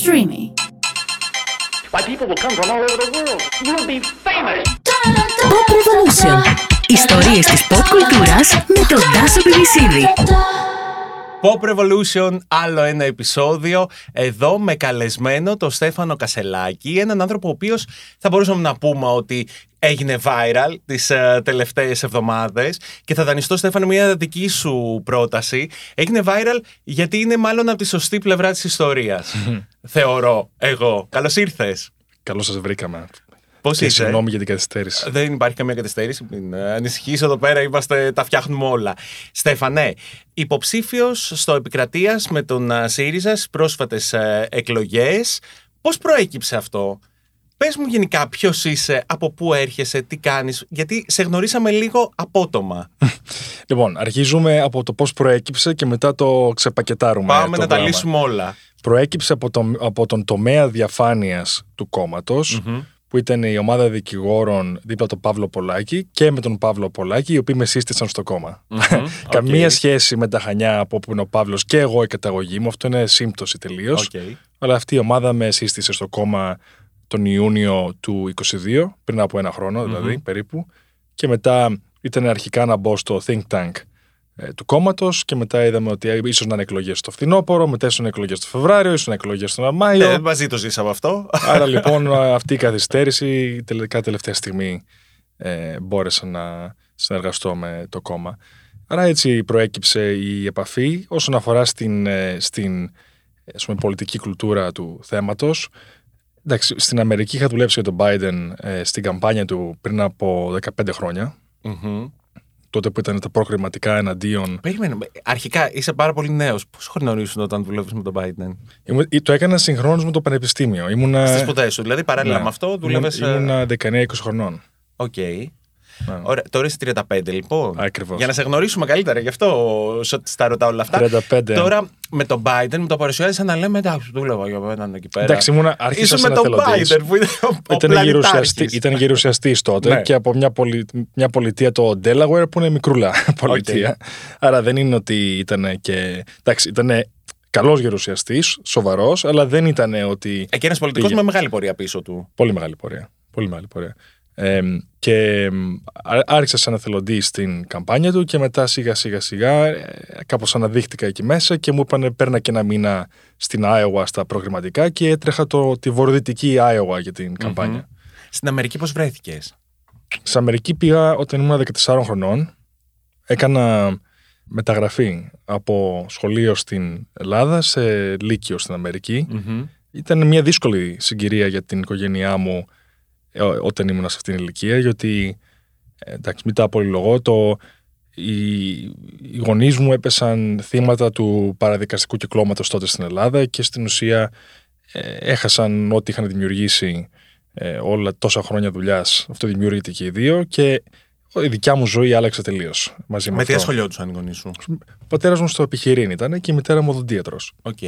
Streamy. Why, people will come from all over the world. You'll be famous. Pop Revolution. Ιστορίες της pop κουλτούρας με τον Τάσο Πιβισίδη. Pop Revolution, άλλο ένα επεισόδιο. Εδώ με καλεσμένο το Στέφανο Κασελάκη, έναν άνθρωπο ο οποίος θα μπορούσαμε να πούμε ότι έγινε viral τις ε, τελευταίες εβδομάδες και θα δανειστώ Στέφανο μια δική σου πρόταση. Έγινε viral γιατί είναι μάλλον από τη σωστή πλευρά της ιστορίας. Θεωρώ εγώ. Καλώς ήρθες. Καλώς σας βρήκαμε. Πώς Και είσαι; συγγνώμη για την καθυστέρηση. Δεν υπάρχει καμία καθυστέρηση. Μην ε, ανησυχείς εδώ πέρα, είμαστε, τα φτιάχνουμε όλα. Στέφανε, υποψήφιος στο επικρατείας με τον ε, ΣΥΡΙΖΑ στις πρόσφατες εκλογές. Πώς προέκυψε αυτό, Πες μου γενικά ποιος είσαι, από πού έρχεσαι, τι κάνεις, γιατί σε γνωρίσαμε λίγο απότομα. Λοιπόν, αρχίζουμε από το πώς προέκυψε και μετά το ξεπακετάρουμε. Πάμε το να τα πράγμα. λύσουμε όλα. Προέκυψε από, το, από τον τομέα διαφάνειας του κόμματος που ήταν η ομάδα δικηγόρων δίπλα τον Παύλο Πολάκη και με τον Παύλο Πολάκη, οι οποίοι με σύστησαν στο κόμμα. Καμία οκ. σχέση με τα Χανιά από όπου είναι ο Παύλος και εγώ η καταγωγή μου. Αυτό είναι σύμπτωση τελείως. Οκ. Αλλά αυτή η ομάδα με σύστησε στο κόμμα τον Ιούνιο του 22, πριν από ένα χρόνο δηλαδή περίπου. Και μετά ήταν αρχικά να μπω στο think tank ε, του κόμματος και μετά είδαμε ότι ε, ίσως να είναι εκλογές στο φθινόπωρο, μετά ίσως να είναι εκλογές το Φεβράριο, ίσως να είναι εκλογές τον Μάιο. Ε, μαζί το ζήσαμε αυτό. Άρα λοιπόν α, αυτή η καθυστέρηση τελικά τελευταία στιγμή ε, μπόρεσα να συνεργαστώ με το κόμμα. Άρα έτσι προέκυψε η επαφή όσον αφορά στην, ε, στην ας πούμε, πολιτική κουλτούρα του θέματος. Εντάξει, στην Αμερική είχα δουλέψει για τον Biden ε, στην καμπάνια του πριν από 15 χρόνια. Μμμ. Τότε που ήταν τα προκριματικά εναντίον. Περίμενε. Αρχικά είσαι πάρα πολύ νέος. Πόσων χρονών ήσουν όταν δουλεύεις με τον Biden; Ήμουν- το έκανα συγχρόνως με το πανεπιστήμιο. Ήμουνα, Στις σπουδές σου. Δηλαδή παράλληλα ναι. με αυτό Ήμουν- δούλευες. Ήμουνα 19-20 χρονών. Οκ. Ωραία, τώρα είσαι 35 λοιπόν. Ακριβώς. Για να σε γνωρίσουμε καλύτερα, γι' αυτό σου- στα ρωτάω όλα αυτά. 35. Τώρα με τον Biden μου το παρουσιάζεις σαν να λέμε εντάξει, δούλευα για έναν εκεί πέρα. Εντάξει, ήμουνα, άρχισα Ήσουν σαν με τον εθελοντής. Biden που είναι ο, ο ήταν, πλανητάρχης. γερουσιαστής, ήταν γερουσιαστής τότε Ναι. και από μια, πολι, μια πολιτεία το Delaware που είναι μικρούλα πολιτεία. Άρα δεν είναι ότι ήταν και. Εντάξει, ήταν καλός γερουσιαστής, σοβαρός, αλλά δεν ήταν ότι. Ε, και ένα πολιτικός Πήγε. με μεγάλη πορεία πίσω του. Πολύ μεγάλη πορεία. Πολύ μεγάλη πορεία. Ε, και εμ, ά- άρχισα σαν εθελοντή στην καμπάνια του και μετά σιγά σιγά σιγά ε, κάπως αναδείχτηκα εκεί μέσα και μου είπανε παίρνα και ένα μήνα στην Άιωα στα προγραμματικά και έτρεχα το, τη βορειοδυτική Άιωα για την καμπάνια. Στην Αμερική πώς βρέθηκες; Στην Αμερική πήγα όταν ήμουν 14 χρονών. Έκανα μεταγραφή από σχολείο στην Ελλάδα σε Λύκειο στην αμερικη Ήταν μια δύσκολη συγκυρία για την οικογένειά μου ε, όταν ήμουν σε αυτήν την ηλικία, γιατί ε, εντάξει, μετά από λογό, το, οι, οι γονείς μου έπεσαν θύματα του παραδικαστικού κυκλώματος τότε στην Ελλάδα και στην ουσία ε, έχασαν ό,τι είχαν δημιουργήσει ε, όλα τόσα χρόνια δουλειάς. Αυτό δημιουργείται και οι δύο και η δικιά μου ζωή άλλαξε τελείως μαζί με, Με τι αυτό. ασχολιόντουσαν οι γονείς σου; Ο πατέρας μου στο επιχειρήν ήταν και η μητέρα μου οδοντίατρος. Οκ.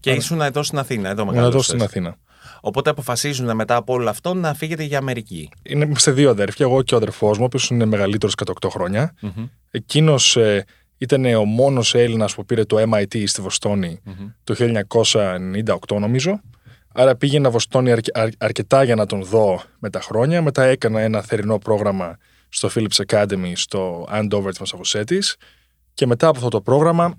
Και ήσουν εδώ στην Αθήνα, εδώ Ήμουν εδώ μεγάλωσες. στην Αθήνα. Οπότε αποφασίζουν μετά από όλο αυτό να φύγετε για Αμερική. Είναι, είμαστε δύο αδέρφια, εγώ και ο αδερφός μου, ο οποίος είναι μεγαλύτερος κατά 8 χρόνια. Εκείνος ε, ήταν ο μόνος Έλληνας που πήρε το MIT στη Βοστώνη το 1998, νομίζω. Άρα πήγαινα Βοστόνη αρκε- αρ- αρκετά για να τον δω με τα χρόνια. Μετά έκανα ένα θερινό πρόγραμμα στο Phillips Academy στο Andover της Μασαχουσέτης και μετά από αυτό το πρόγραμμα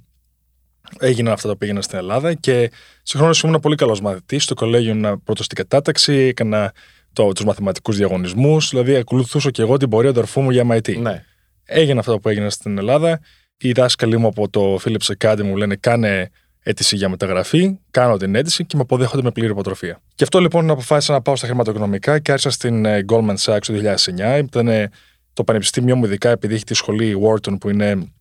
έγιναν αυτά τα που έγιναν στην Ελλάδα και συγχρόνως ήμουν πολύ καλός μαθητής. Στο κολέγιο ήμουν πρώτος στην κατάταξη, έκανα το, τους μαθηματικούς διαγωνισμούς, δηλαδή ακολουθούσα και εγώ την πορεία του αδερφού μου για MIT. Ναι. Έγινε αυτό που έγινε στην Ελλάδα. Οι δάσκαλοι μου από το Philips Academy μου λένε κάνε αίτηση για μεταγραφή, κάνω την αίτηση και με αποδέχονται με πλήρη υποτροφία. Και αυτό λοιπόν αποφάσισα να πάω στα χρηματοοικονομικά και άρχισα στην ε, Goldman Sachs το 2009. Ήταν ε, το πανεπιστήμιο μου, ειδικά επειδή έχει τη σχολή Wharton που είναι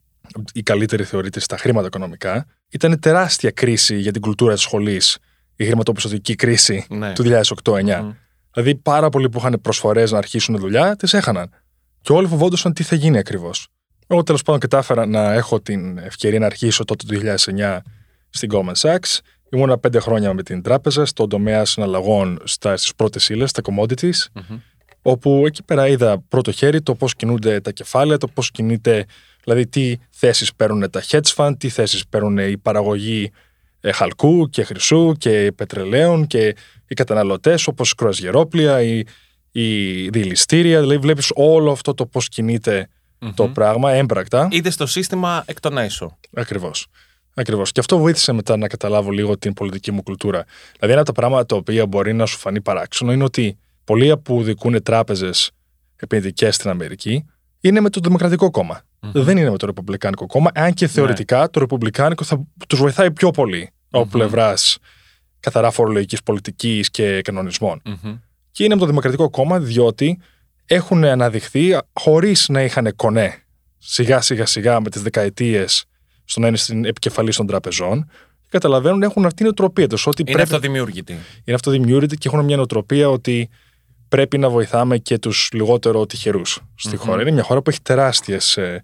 η καλύτερη θεωρείται στα χρήματα οικονομικά. Ήταν τεράστια κρίση για την κουλτούρα της σχολής, η χρηματοπιστωτική κρίση Ναι. του 2008-2009. Δηλαδή, πάρα πολλοί που είχαν προσφορές να αρχίσουν δουλειά, τις έχαναν. Και όλοι φοβόντουσαν τι θα γίνει ακριβώς. Εγώ τέλος πάντων κατάφερα να έχω την ευκαιρία να αρχίσω τότε το 2009 στην Goldman Sachs. Ήμουνα πέντε χρόνια με την τράπεζα στον τομέα συναλλαγών στις πρώτες ύλες, στα commodities, όπου εκεί πέρα είδα πρώτο χέρι το πώς κινούνται τα κεφάλαια, το πώς κινείται, δηλαδή τι θέσεις παίρνουν τα hedge fund, τι θέσεις παίρνουν η παραγωγή ε, χαλκού και χρυσού και πετρελαίων και οι καταναλωτές όπως η κρουαζιερόπλια, οι, οι διελιστήρια. Δηλαδή, βλέπεις όλο αυτό το πώς το πράγμα έμπρακτα. Είτε στο σύστημα εκ των έσω. Ακριβώς. Ακριβώς. Και αυτό βοήθησε μετά να καταλάβω λίγο την πολιτική μου κουλτούρα. Δηλαδή, ένα από τα πράγματα τα οποία μπορεί να σου φανεί παράξενο είναι ότι πολλοί που δικούν τράπεζες επενδυτικές στην Αμερική είναι με το Δημοκρατικό κόμμα. Δεν είναι με το Ρεπουμπλικάνικο κόμμα, αν και θεωρητικά το Ρεπουμπλικάνικο θα τους βοηθάει πιο πολύ από πλευράς καθαρά φορολογικής πολιτικής και κανονισμων Και είναι με το Δημοκρατικό κόμμα διότι έχουν αναδειχθεί χωρίς να είχαν κονέ σιγά σιγά σιγά με τις δεκαετίες στο να είναι στην επικεφαλής των τραπεζών. Και καταλαβαίνουν έχουν αυτή την νοοτροπία του. Είναι πρέπει... αυτοδημιούργητοι. Είναι αυτοδημιούργητοι και έχουν μια νοοτροπία ότι πρέπει να βοηθάμε και τους λιγότερο τυχερούς στη χώρα. Είναι μια χώρα που έχει τεράστιες ε,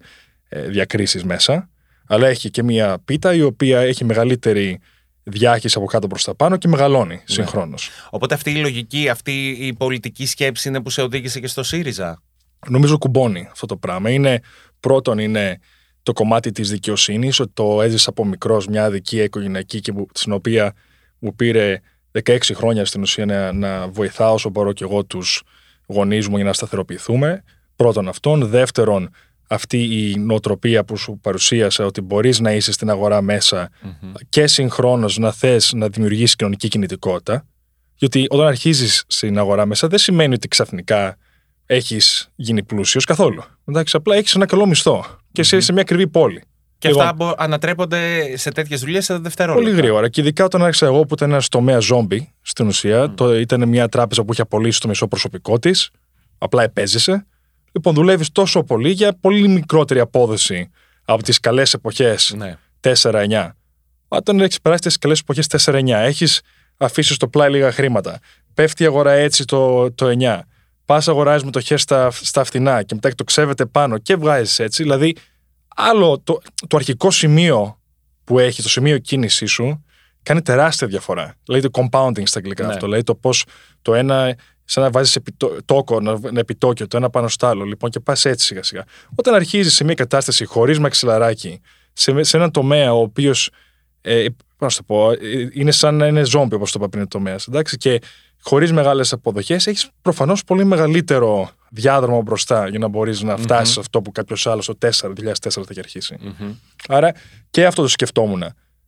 διακρίσεις μέσα, αλλά έχει και μια πίτα η οποία έχει μεγαλύτερη διάχυση από κάτω προς τα πάνω και μεγαλώνει ναι. συγχρόνως. Οπότε αυτή η λογική, αυτή η πολιτική σκέψη είναι που σε οδήγησε και στο ΣΥΡΙΖΑ; Νομίζω κουμπώνει αυτό το πράγμα. Είναι, πρώτον, είναι το κομμάτι της δικαιοσύνης, ότι το έζησα από μικρός μια αδικία οικογενειακή και που, στην οποία μου πήρε 16 χρόνια στην ουσία να, να βοηθάω όσο μπορώ και εγώ τους γονείς μου για να σταθεροποιηθούμε. Πρώτον αυτόν. Δεύτερον, αυτή η νοοτροπία που σου παρουσίασα ότι μπορείς να είσαι στην αγορά και συγχρόνως να θες να δημιουργήσεις κοινωνική κινητικότητα γιατί όταν αρχίζεις στην αγορά μέσα δεν σημαίνει ότι ξαφνικά έχεις γίνει πλούσιος καθόλου. Εντάξει, απλά έχεις ένα καλό μισθό και είσαι σε μια ακριβή πόλη. Και εγώ, αυτά ανατρέπονται σε τέτοιες δουλειές σε δευτερόλεπτα. Πολύ γρήγορα. Και ειδικά όταν άρχισα εγώ που ήταν ένας τομέας ζόμπι στην ουσία, το, ήταν μια τράπεζα που είχε απολύσει το μισό προσωπικό της, απλά επέζησε. Λοιπόν, δουλεύεις τόσο πολύ για πολύ μικρότερη απόδοση από τις καλές εποχές ναι. 4-9. Όταν έχεις περάσει τις καλές εποχές 4-9, έχεις αφήσει στο πλάι λίγα χρήματα. Πέφτει η αγορά έτσι το, το 9. Πας αγοράζεις με το χέρι στα, στα φθηνά και μετά το ξέβεται πάνω και βγάζεις έτσι. Δηλαδή, άλλο το, το αρχικό σημείο που έχει, το σημείο κίνησή σου, κάνει τεράστια διαφορά. Δηλαδή το compounding στα αγγλικά ναι. αυτό. Δηλαδή το πώς το ένα σαν να βάζεις τόκο, να, να επιτόκιο το ένα πάνω στο άλλο. Λοιπόν, και πας έτσι σιγά σιγά. Όταν αρχίζεις σε μια κατάσταση χωρίς μαξιλαράκι, σε, σε έναν τομέα ο οποίος. Ε, πώς το πω, ε, είναι σαν να είναι ζόμπι, όπως το είπα πριν, τομέας. Εντάξει, και χωρίς μεγάλες αποδοχές, έχεις προφανώς πολύ μεγαλύτερο διάδρομο μπροστά για να μπορείς να φτάσεις σε αυτό που κάποιος άλλος το 4, 2004 θα έχει αρχίσει. Άρα και αυτό το σκεφτόμουν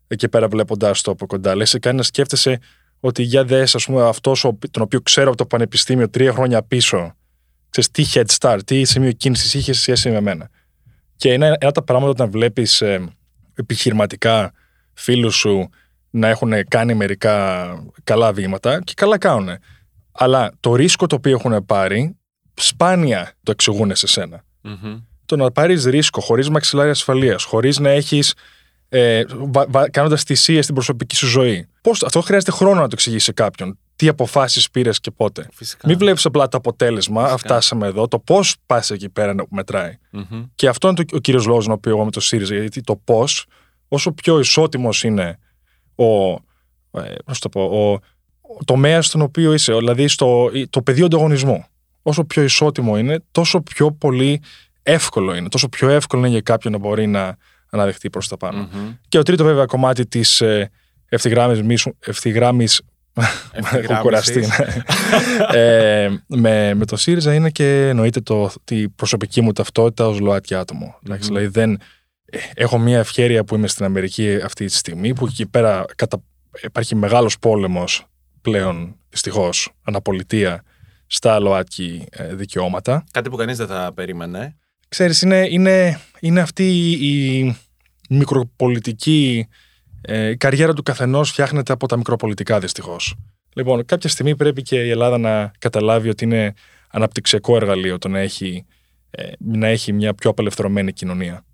εκεί πέρα βλέποντα το από κοντά. Λες, κάνει να σκέφτεσαι ότι για δες, ας πούμε, αυτός τον οποίο ξέρω από το πανεπιστήμιο τρία χρόνια πίσω, ξέρεις τι head start, τι σημείο κίνησης είχε σε σχέση με μένα. Και είναι ένα από τα πράγματα όταν βλέπεις ε, επιχειρηματικά φίλους σου να έχουν κάνει μερικά καλά βήματα και καλά κάνουν. Αλλά το ρίσκο το οποίο έχουν πάρει, σπάνια το εξηγούν σε σένα. Το να πάρεις ρίσκο χωρίς μαξιλάρια ασφαλείας, χωρίς να έχεις ε, κάνοντας θυσίες στην προσωπική σου ζωή. Πώς, αυτό χρειάζεται χρόνο να το εξηγήσει σε κάποιον. Τι αποφάσεις πήρες και πότε. Φυσικά. Μην βλέπεις απλά το αποτέλεσμα. Φυσικά. Φτάσαμε εδώ. Το πώς πας εκεί πέρα να μετράει. Mm-hmm. Και αυτό είναι το, ο κύριος λόγος να οποίο εγώ με το ΣΥΡΙΖΑ. Γιατί το πώς, όσο πιο ισότιμος είναι ο. Ε, το πω, ο, ο τομέας στον οποίο είσαι, δηλαδή στο, το πεδίο ανταγωνισμού. Όσο πιο ισότιμο είναι, τόσο πιο πολύ εύκολο είναι. Τόσο πιο εύκολο είναι για κάποιον να μπορεί να, αναδεχτεί προς τα πάνω. Mm-hmm. Και ο τρίτο βέβαια κομμάτι της ε, ευθυγράμμη. κουραστεί. ε, με, με το ΣΥΡΙΖΑ είναι και εννοείται το, τη προσωπική μου ταυτότητα ως ΛΟΑΤΚΙ άτομο. Mm-hmm. Δηλαδή δεν, ε, έχω μια ευχαίρεια που είμαι στην Αμερική αυτή τη στιγμή που εκεί πέρα κατα, υπάρχει μεγάλος πόλεμος πλέον δυστυχώς αναπολιτεία στα ΛΟΑΤΚΙ ε, δικαιώματα. Κάτι που κανείς δεν θα περίμενε. Ξέρεις, είναι, είναι, είναι αυτή η μικροπολιτική ε, καριέρα του καθενός φτιάχνεται από τα μικροπολιτικά δυστυχώς. Λοιπόν, κάποια στιγμή πρέπει και η Ελλάδα να καταλάβει ότι είναι αναπτυξιακό εργαλείο το να έχει, ε, να έχει μια πιο απελευθερωμένη κοινωνία.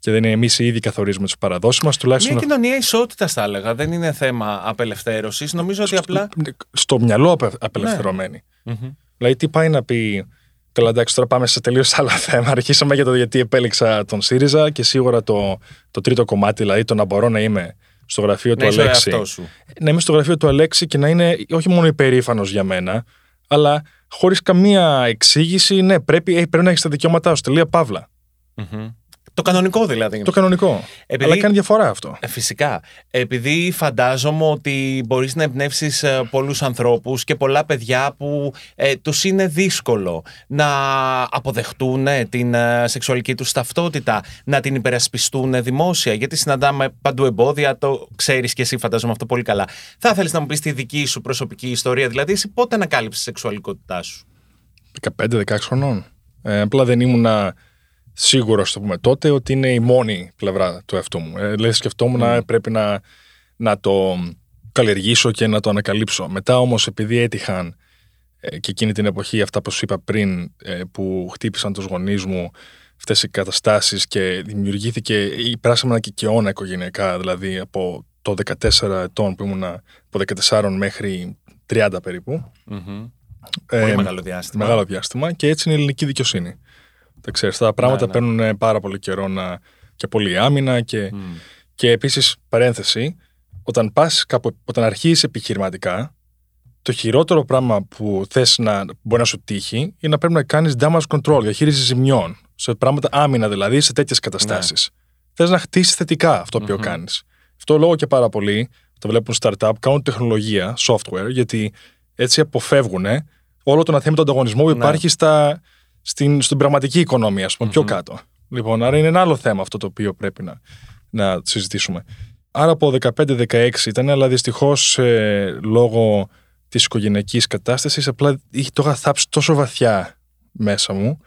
Και δεν είναι εμείς οι ίδιοι καθορίζουμε τι παραδόσεις μας. Τουλάχιστον... Μια κοινωνία ισότητας, θα έλεγα. Δεν είναι θέμα απελευθέρωσης. Νομίζω ότι απλά. Στο μυαλό απελευθερωμένη. Ναι. Δηλαδή, τι πάει να πει Καλά, εντάξει, τώρα πάμε σε τελείως άλλα θέμα. Αρχίσαμε για το γιατί επέλεξα τον ΣΥΡΙΖΑ και σίγουρα το, το τρίτο κομμάτι, δηλαδή το να μπορώ να είμαι στο γραφείο του Αλέξη. Σου. Να είμαι στο γραφείο του Αλέξη και να είναι όχι μόνο υπερήφανος για μένα, αλλά χωρίς καμία εξήγηση, ναι, πρέπει, πρέπει να έχεις τα δικαιώματά σου. Τελεία παύλα. Το κανονικό δηλαδή. Το κανονικό. Επειδή- Αλλά κάνει διαφορά αυτό. Ε, Φυσικά. Επειδή φαντάζομαι ότι μπορείς να εμπνεύσεις πολλούς ανθρώπους και πολλά παιδιά που ε, τους είναι δύσκολο να αποδεχτούν ε, την ε, σεξουαλική τους ταυτότητα, να την υπερασπιστούν δημόσια, γιατί συναντάμε παντού εμπόδια, το ξέρεις και εσύ φαντάζομαι αυτό πολύ καλά. Θα ήθελες να μου πεις τη δική σου προσωπική ιστορία, δηλαδή εσύ πότε ανακάλυψες τη σεξουαλικότητά σου; 15-16 χρονών. Ε, απλά δεν ήμουν σίγουρο, το πούμε τότε, ότι είναι η μόνη πλευρά του εαυτού μου. Ε, δηλαδή, σκεφτόμουν να πρέπει να, να το καλλιεργήσω και να το ανακαλύψω. Μετά όμως, επειδή έτυχαν ε, και εκείνη την εποχή, αυτά που σου είπα πριν, ε, που χτύπησαν τους γονείς μου αυτές οι καταστάσεις και δημιουργήθηκε, περάσαμε ένα κικαιώνα οικογενειακά, δηλαδή από το 14 ετών που ήμουν από 14 μέχρι 30 περίπου. Πολύ Ε, μεγάλο διάστημα. Μεγάλο διάστημα και έτσι είναι η ελληνική δικαιοσύνη. Τα ξέρεις, τα πράγματα ναι. παίρνουν ε, πάρα πολύ καιρό να, και πολύ άμυνα και, και επίσης παρένθεση, όταν πας κάπου, όταν αρχίσεις επιχειρηματικά, το χειρότερο πράγμα που θες να μπορεί να σου τύχει είναι να πρέπει να κάνεις damage control, διαχείριση ζημιών, σε πράγματα άμυνα δηλαδή, σε τέτοιες καταστάσεις. Θες να χτίσεις θετικά αυτό που κάνεις. Αυτό λόγω και πάρα πολύ, το βλέπουν startup, κάνουν τεχνολογία, software, γιατί έτσι αποφεύγουν όλο τον αθέμητο ανταγωνισμό που υπάρχει στα, στην, στην πραγματική οικονομία, ας πούμε, πιο κάτω. Λοιπόν, άρα είναι ένα άλλο θέμα αυτό το οποίο πρέπει να, να συζητήσουμε. Άρα από 15-16 ήταν, αλλά δυστυχώς λόγω της οικογενειακής κατάστασης, απλά είχε- το είχα θάψει τόσο βαθιά μέσα μου,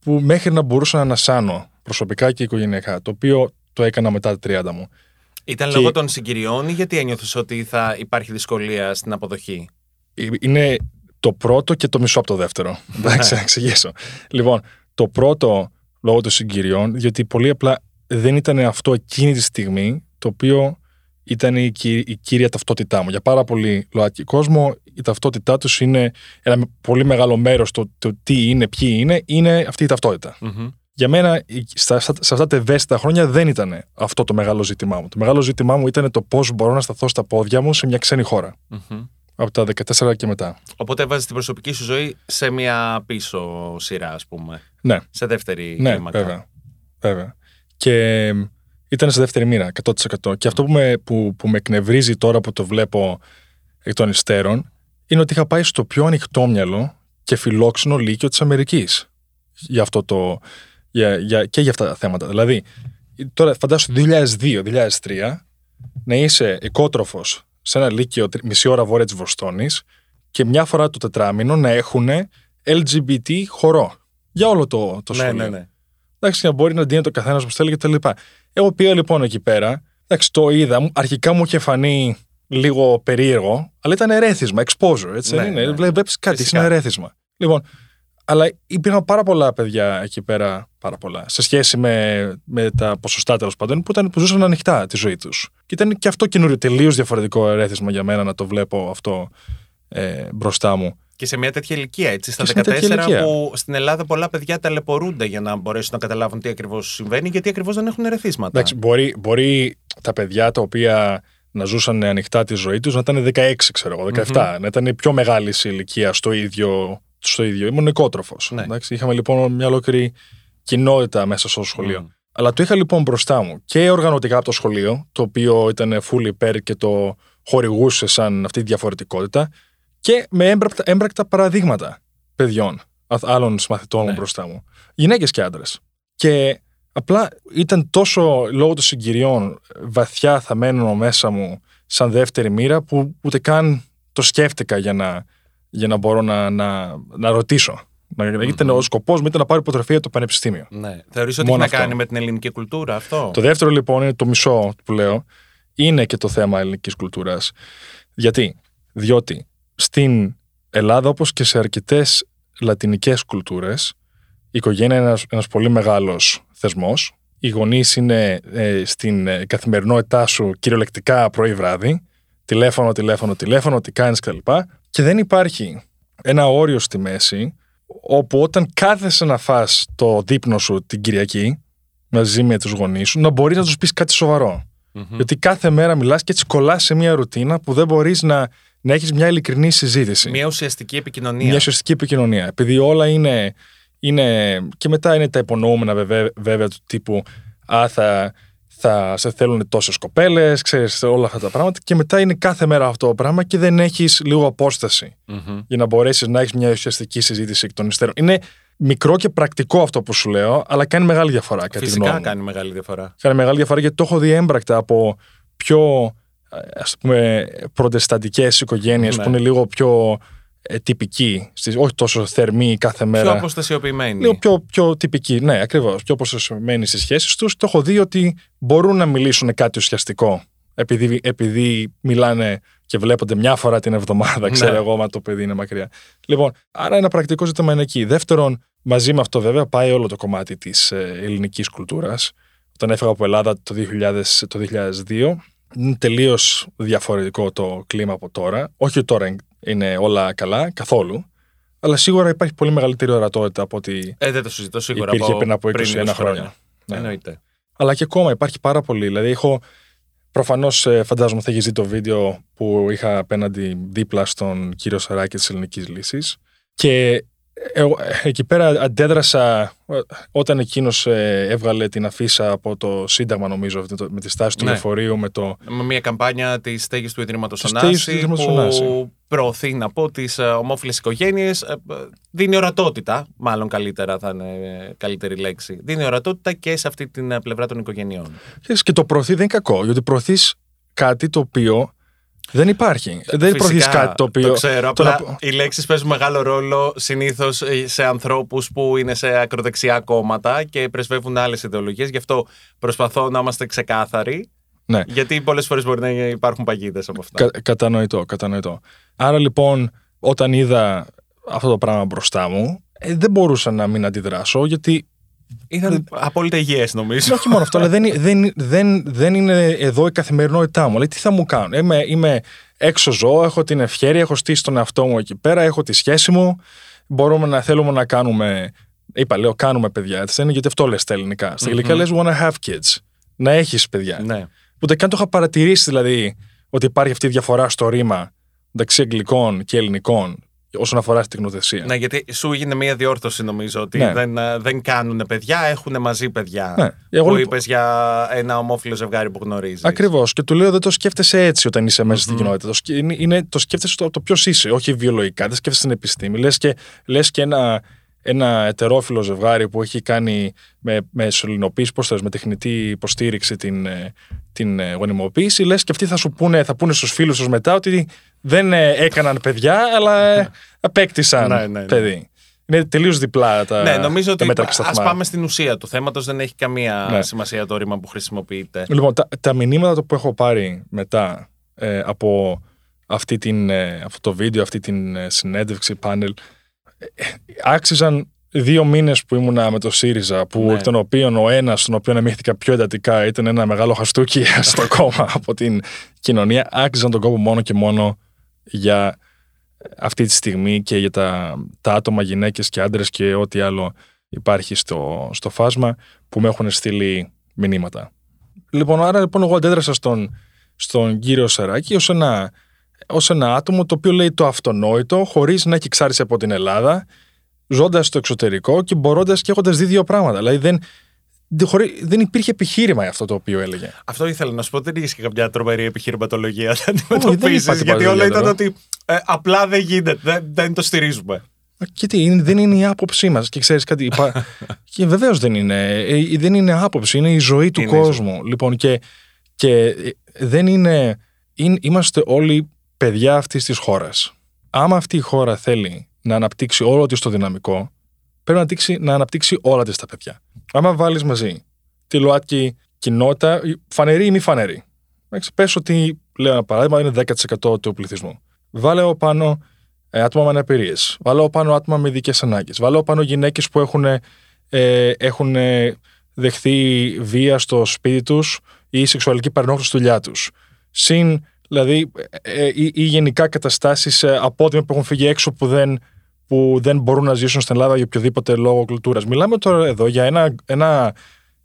που μέχρι να μπορούσα να ανασάνω προσωπικά και οικογενειακά, το οποίο το έκανα μετά τα 30 μου. Ήταν Και- λόγω των συγκυριών ή γιατί ένιωθες ότι θα υπάρχει δυσκολία στην αποδοχή; Ε, Είναι το πρώτο και το μισό από το δεύτερο. Εντάξει, να εξηγήσω. Λοιπόν, το πρώτο λόγω των συγκυριών, γιατί πολύ απλά δεν ήταν αυτό εκείνη τη στιγμή το οποίο ήταν η, κυ- η κύρια ταυτότητά μου. Για πάρα πολύ ΛΟΑΤΚΙ κόσμο, η ταυτότητά τους είναι ένα πολύ μεγάλο μέρος το, το τι είναι, ποιοι είναι, είναι αυτή η ταυτότητα. Για μένα, η- στα, στα- σε αυτά τα ευαίσθητα χρόνια δεν ήταν αυτό το μεγάλο ζήτημά μου. Το μεγάλο ζήτημά μου ήταν το πώς μπορώ να σταθώ στα πόδια μου σε μια ξένη χώρα. Από τα 14 και μετά. Οπότε έβαζες την προσωπική σου ζωή σε μια πίσω σειρά, ας πούμε. Ναι. Σε δεύτερη Ναι, κλίμακα. βέβαια. βέβαια. Και ε, ήταν σε δεύτερη μοίρα, 100%. Και αυτό που με, που, που με εκνευρίζει τώρα που το βλέπω εκ των υστέρων, είναι ότι είχα πάει στο πιο ανοιχτόμυαλο και φιλόξενο λύκειο της Αμερικής για αυτό το, για, για, και για αυτά τα θέματα. Δηλαδή, τώρα φαντάσου 2002-2003 να είσαι οικότροφος σε ένα λύκειο τρι- μισή ώρα βόρεια της Βοστόνης και μια φορά το τετράμινο να έχουν LGBT χορό για όλο το, το Ναι, σχολείο. ναι, ναι. Εντάξει, να μπορεί να ντύνεται ο καθένας όπως θέλει κτλ. Εγώ πήγα λοιπόν εκεί πέρα. Εντάξει, το είδα. μου- Αρχικά μου είχε φανεί λίγο περίεργο, αλλά ήταν ερέθισμα, exposure. Έτσι, Ναι, δεν είναι. ναι. Βλέπεις κάτι, Φυσικά. είναι ερέθισμα. Λοιπόν, αλλά υπήρχαν πάρα πολλά παιδιά εκεί πέρα, πάρα πολλά, σε σχέση με, με τα ποσοστά τέλος πάντων, που, ήταν, που ζούσαν ανοιχτά τη ζωή τους. Και ήταν και αυτό καινούριο, τελείως διαφορετικό ερέθισμα για μένα να το βλέπω αυτό ε, μπροστά μου. Και σε μια τέτοια ηλικία, έτσι, στα Και σε μια 14 τέτοια ηλικία. που στην Ελλάδα πολλά παιδιά ταλαιπωρούνται για να μπορέσουν να καταλάβουν τι ακριβώς συμβαίνει, γιατί ακριβώς δεν έχουν ερεθίσματα. Εντάξει, μπορεί, μπορεί τα παιδιά τα οποία να ζούσαν ανοιχτά τη ζωή τους να ήταν 16, ξέρω εγώ, 17, να ήταν πιο μεγάλη σε ηλικία στο ίδιο. Στο ίδιο. Ήμουν οικότροφος. Ναι. Είχαμε λοιπόν μια ολόκληρη κοινότητα μέσα στο σχολείο. Μμμ. Αλλά το είχα λοιπόν μπροστά μου και οργανωτικά από το σχολείο, το οποίο ήταν full υπέρ και το χορηγούσε σαν αυτή τη διαφορετικότητα, και με έμπρακτα, έμπρακτα παραδείγματα παιδιών, αθ- άλλων μαθητών μου Ναι. μπροστά μου. Γυναίκες και άντρες. Και απλά ήταν τόσο λόγω των συγκυριών βαθιά θαμένο μέσα μου σαν δεύτερη μοίρα που ούτε καν το σκέφτηκα για να, για να μπορώ να, να, να ρωτήσω. Να, Ήταν ο σκοπός μου ήταν να πάρω υποτροφία από το πανεπιστήμιο. Ναι. Θεωρείς ότι Μόνο έχει να αυτό. κάνει με την ελληνική κουλτούρα αυτό; Το δεύτερο λοιπόν είναι το μισό που λέω. Είναι και το θέμα ελληνικής κουλτούρας. Γιατί, διότι στην Ελλάδα όπως και σε αρκετές λατινικές κουλτούρες η οικογένεια είναι ένας, ένας πολύ μεγάλος θεσμός. Οι γονείς είναι ε, στην ε, καθημερινότητά σου κυριολεκτικά πρωί βράδυ. Τηλέφωνο, τηλέφωνο, τηλέφωνο, τι κάνεις κτλ. Και δεν υπάρχει ένα όριο στη μέση όπου όταν κάθεσαι να φας το δείπνο σου την Κυριακή μαζί με τους γονείς σου, να μπορείς να τους πεις κάτι σοβαρό. Γιατί κάθε μέρα μιλάς και έτσι κολλάς σε μια ρουτίνα που δεν μπορείς να, να έχεις μια ειλικρινή συζήτηση. Μια ουσιαστική επικοινωνία. Μια ουσιαστική επικοινωνία. Επειδή όλα είναι, είναι. και μετά είναι τα υπονοούμενα βέβαια, βέβαια του τύπου Α, θα, θα σε θέλουν τόσες κοπέλες, ξέρεις όλα αυτά τα πράγματα. Και μετά είναι κάθε μέρα αυτό το πράγμα και δεν έχεις λίγο απόσταση για να μπορέσεις να έχεις μια ουσιαστική συζήτηση εκ των υστέρων. Είναι μικρό και πρακτικό αυτό που σου λέω, αλλά κάνει μεγάλη διαφορά. Κατά τη γνώμη Φυσικά μου. κάνει μεγάλη διαφορά. Κάνει μεγάλη διαφορά γιατί το έχω δει έμπρακτα από πιο ας πούμε προτεσταντικές οικογένειες Ναι. που είναι λίγο πιο ε, τυπικοί, στις, όχι τόσο θερμοί κάθε μέρα. Πιο αποστασιοποιημένη. Λίγο πιο, πιο τυπικοί, ναι, ακριβώς. Πιο αποσυσσωμένοι στις σχέσεις τους. Το έχω δει ότι μπορούν να μιλήσουν κάτι ουσιαστικό. Επειδή, επειδή μιλάνε και βλέπονται μια φορά την εβδομάδα, ξέρω Ναι. εγώ, μα το παιδί είναι μακριά. Λοιπόν, άρα ένα πρακτικό ζήτημα είναι εκεί. Δεύτερον, μαζί με αυτό βέβαια πάει όλο το κομμάτι της ελληνικής κουλτούρας. Όταν έφυγα από Ελλάδα το, 2000, το 2002, είναι τελείως διαφορετικό το κλίμα από τώρα. Όχι ότι τώρα είναι όλα καλά, καθόλου. Αλλά σίγουρα υπάρχει πολύ μεγαλύτερη ορατότητα από ότι Ε, δεν το συζητώ σίγουρα. υπήρχε πριν από 21 20 χρόνια. Ναι. Εννοείται. Αλλά και ακόμα υπάρχει πάρα πολύ. Δηλαδή, έχω. Προφανώς φαντάζομαι θα έχεις δει το βίντεο που είχα απέναντι δίπλα στον κύριο Σαράκη της Ελληνικής Λύσης. Και εγώ, ε, εκεί πέρα αντέδρασα ε, όταν εκείνος έβγαλε την αφίσα από το Σύνταγμα, νομίζω, με το- με τη στάση του Ναι. λεωφορείου, με το. Με μια καμπάνια της στέγης του Ιδρύματος Της στέγης του Ωνάση Ιδρύματος που Ωνάση. προωθεί να πω τις ομόφυλες οικογένειες. Δίνει ορατότητα, μάλλον καλύτερα θα είναι ε, καλύτερη λέξη. Δίνει ορατότητα και σε αυτή την ε, πλευρά των οικογενειών. Ξέρεις, Και το προωθείς δεν είναι κακό, γιατί προωθείς κάτι το οποίο δεν υπάρχει. δεν προωθείς Φυσικά, κάτι το οποίο. Το ξέρω. το Απλά να- οι λέξεις παίζουν μεγάλο ρόλο συνήθως σε ανθρώπους που είναι σε ακροδεξιά κόμματα και πρεσβεύουν άλλες ιδεολογίες. Γι' αυτό προσπαθώ να είμαστε ξεκάθαροι. Ναι. Γιατί πολλές φορές μπορεί να υπάρχουν παγίδες από αυτά. Κα, κατανοητό, κατανοητό. Άρα λοιπόν, όταν είδα αυτό το πράγμα μπροστά μου, ε, δεν μπορούσα να μην αντιδράσω, γιατί. Ήταν απόλυτα υγιές, νομίζω. όχι μόνο αυτό, αλλά δεν, δεν, δεν, δεν είναι εδώ η καθημερινότητά μου. Λέει, τι θα μου κάνουν; Είμαι, είμαι έξω ζώο, έχω την ευχαίρεια, έχω στήσει τον εαυτό μου εκεί πέρα, έχω τη σχέση μου. Μπορούμε να θέλουμε να κάνουμε. Είπα, λέω, κάνουμε παιδιά. Έτσι δεν είναι γιατί αυτό λες στα ελληνικά. Στα αγγλικά λες wanna have kids. Να έχεις παιδιά. ναι. Ούτε καν το είχα παρατηρήσει δηλαδή ότι υπάρχει αυτή η διαφορά στο ρήμα μεταξύ αγγλικών και ελληνικών όσον αφορά στην τεκνοθεσία. ναι, γιατί σου έγινε μια διόρθωση νομίζω ότι Ναι. δεν, ε, δεν κάνουν παιδιά, έχουν μαζί παιδιά. Ναι. Εγώ που λοιπόν- είπες για ένα ομόφυλο ζευγάρι που γνωρίζεις. Ακριβώς. Και του λέω δεν το σκέφτεσαι έτσι όταν είσαι μέσα στην κοινότητα. Το, σκ- είναι, είναι- το σκέφτεσαι το, το ποιος είσαι, όχι βιολογικά. Δεν σκέφτεσαι την επιστήμη. Λες και, λες και ένα, ένα ετερόφιλο ζευγάρι που έχει κάνει με, με σωληνοποίηση, πώς θες, με τεχνητή υποστήριξη την, ε, την ε, γονιμοποίηση. Λες και αυτοί θα σου πούνε, θα πούνε στους φίλους τους μετά ότι δεν ε, έκαναν παιδιά, αλλά ε, απέκτησαν Ναι, ναι, ναι. παιδί. Είναι τελείως διπλά τα, Ναι, νομίζω τα ότι μέτρα και ας σταθμά. πάμε στην ουσία του θέματος. Δεν έχει καμία Ναι. σημασία το ρήμα που χρησιμοποιείται. Λοιπόν, τα, τα μηνύματα που έχω πάρει μετά ε, από αυτή την, ε, αυτό το βίντεο, αυτή την ε, συνέντευξη, πάνελ, ε, ε, άξιζαν δύο μήνες που ήμουνα με το ΣΥΡΙΖΑ, που Ναι. εκ των οποίων ο ένας, τον οποίο αμύχθηκα πιο εντατικά, ήταν ένα μεγάλο χαστούκι στο κόμμα από την κοινωνία, άξιζαν τον κόπο μόνο και μόνο για αυτή τη στιγμή και για τα, τα άτομα, γυναίκες και άντρες και ό,τι άλλο υπάρχει στο, στο φάσμα που με έχουν στείλει μηνύματα. Λοιπόν, άρα λοιπόν εγώ αντέδρασα στον, στον κύριο Σαράκη ως ένα, ως ένα άτομο το οποίο λέει το αυτονόητο χωρίς να έχει εξάρτηση από την Ελλάδα ζώντας στο εξωτερικό και μπορώντας και έχοντας δει δύο πράγματα. Δηλαδή δεν, δεν, χωρί- δεν υπήρχε επιχείρημα για αυτό το οποίο έλεγε. Αυτό ήθελα να σου πω. Δεν είχες και κάποια τρομερή επιχειρηματολογία να δεν αντιμετωπίσεις. είπα τίποτα Γιατί όλα ήταν ιδιαίτερο. ότι ε, απλά δεν γίνεται. Δεν, δεν το στηρίζουμε. Μα Και τι, είναι- δεν είναι η άποψή μας. Και ξέρεις κάτι. Υπά... και βεβαίως δεν είναι. Ε, Δεν είναι άποψη, είναι η ζωή του Είναι η ζωή. κόσμου. Λοιπόν, και, και ε, δεν είναι, είναι. Είμαστε όλοι παιδιά αυτής της χώρας. Άμα αυτή η χώρα θέλει να αναπτύξει όλο της το δυναμικό, πρέπει να αναπτύξει, να αναπτύξει όλα της τα παιδιά. Άμα βάλεις μαζί τη ΛΟΑΤΚΙ κοινότητα, φανερή ή μη φανερή. Πες ότι, λέω ένα παράδειγμα, είναι 10% του πληθυσμού. Βάλε ο πάνω ε, άτομα με αναπηρίες. Βάλω πάνω άτομα με ειδικές ανάγκες. Βάλω πάνω γυναίκες που έχουν, ε, έχουν ε, δεχθεί βία στο σπίτι τους ή σεξουαλική παρενόχληση στη δουλειά τους. Συν δηλαδή ε, ε, ή, ή γενικά καταστάσεις ε, απότομα που έχουν φύγει έξω που δεν, που δεν μπορούν να ζήσουν στην Ελλάδα για οποιοδήποτε λόγο κουλτούρας. Μιλάμε τώρα εδώ για ένα, ένα,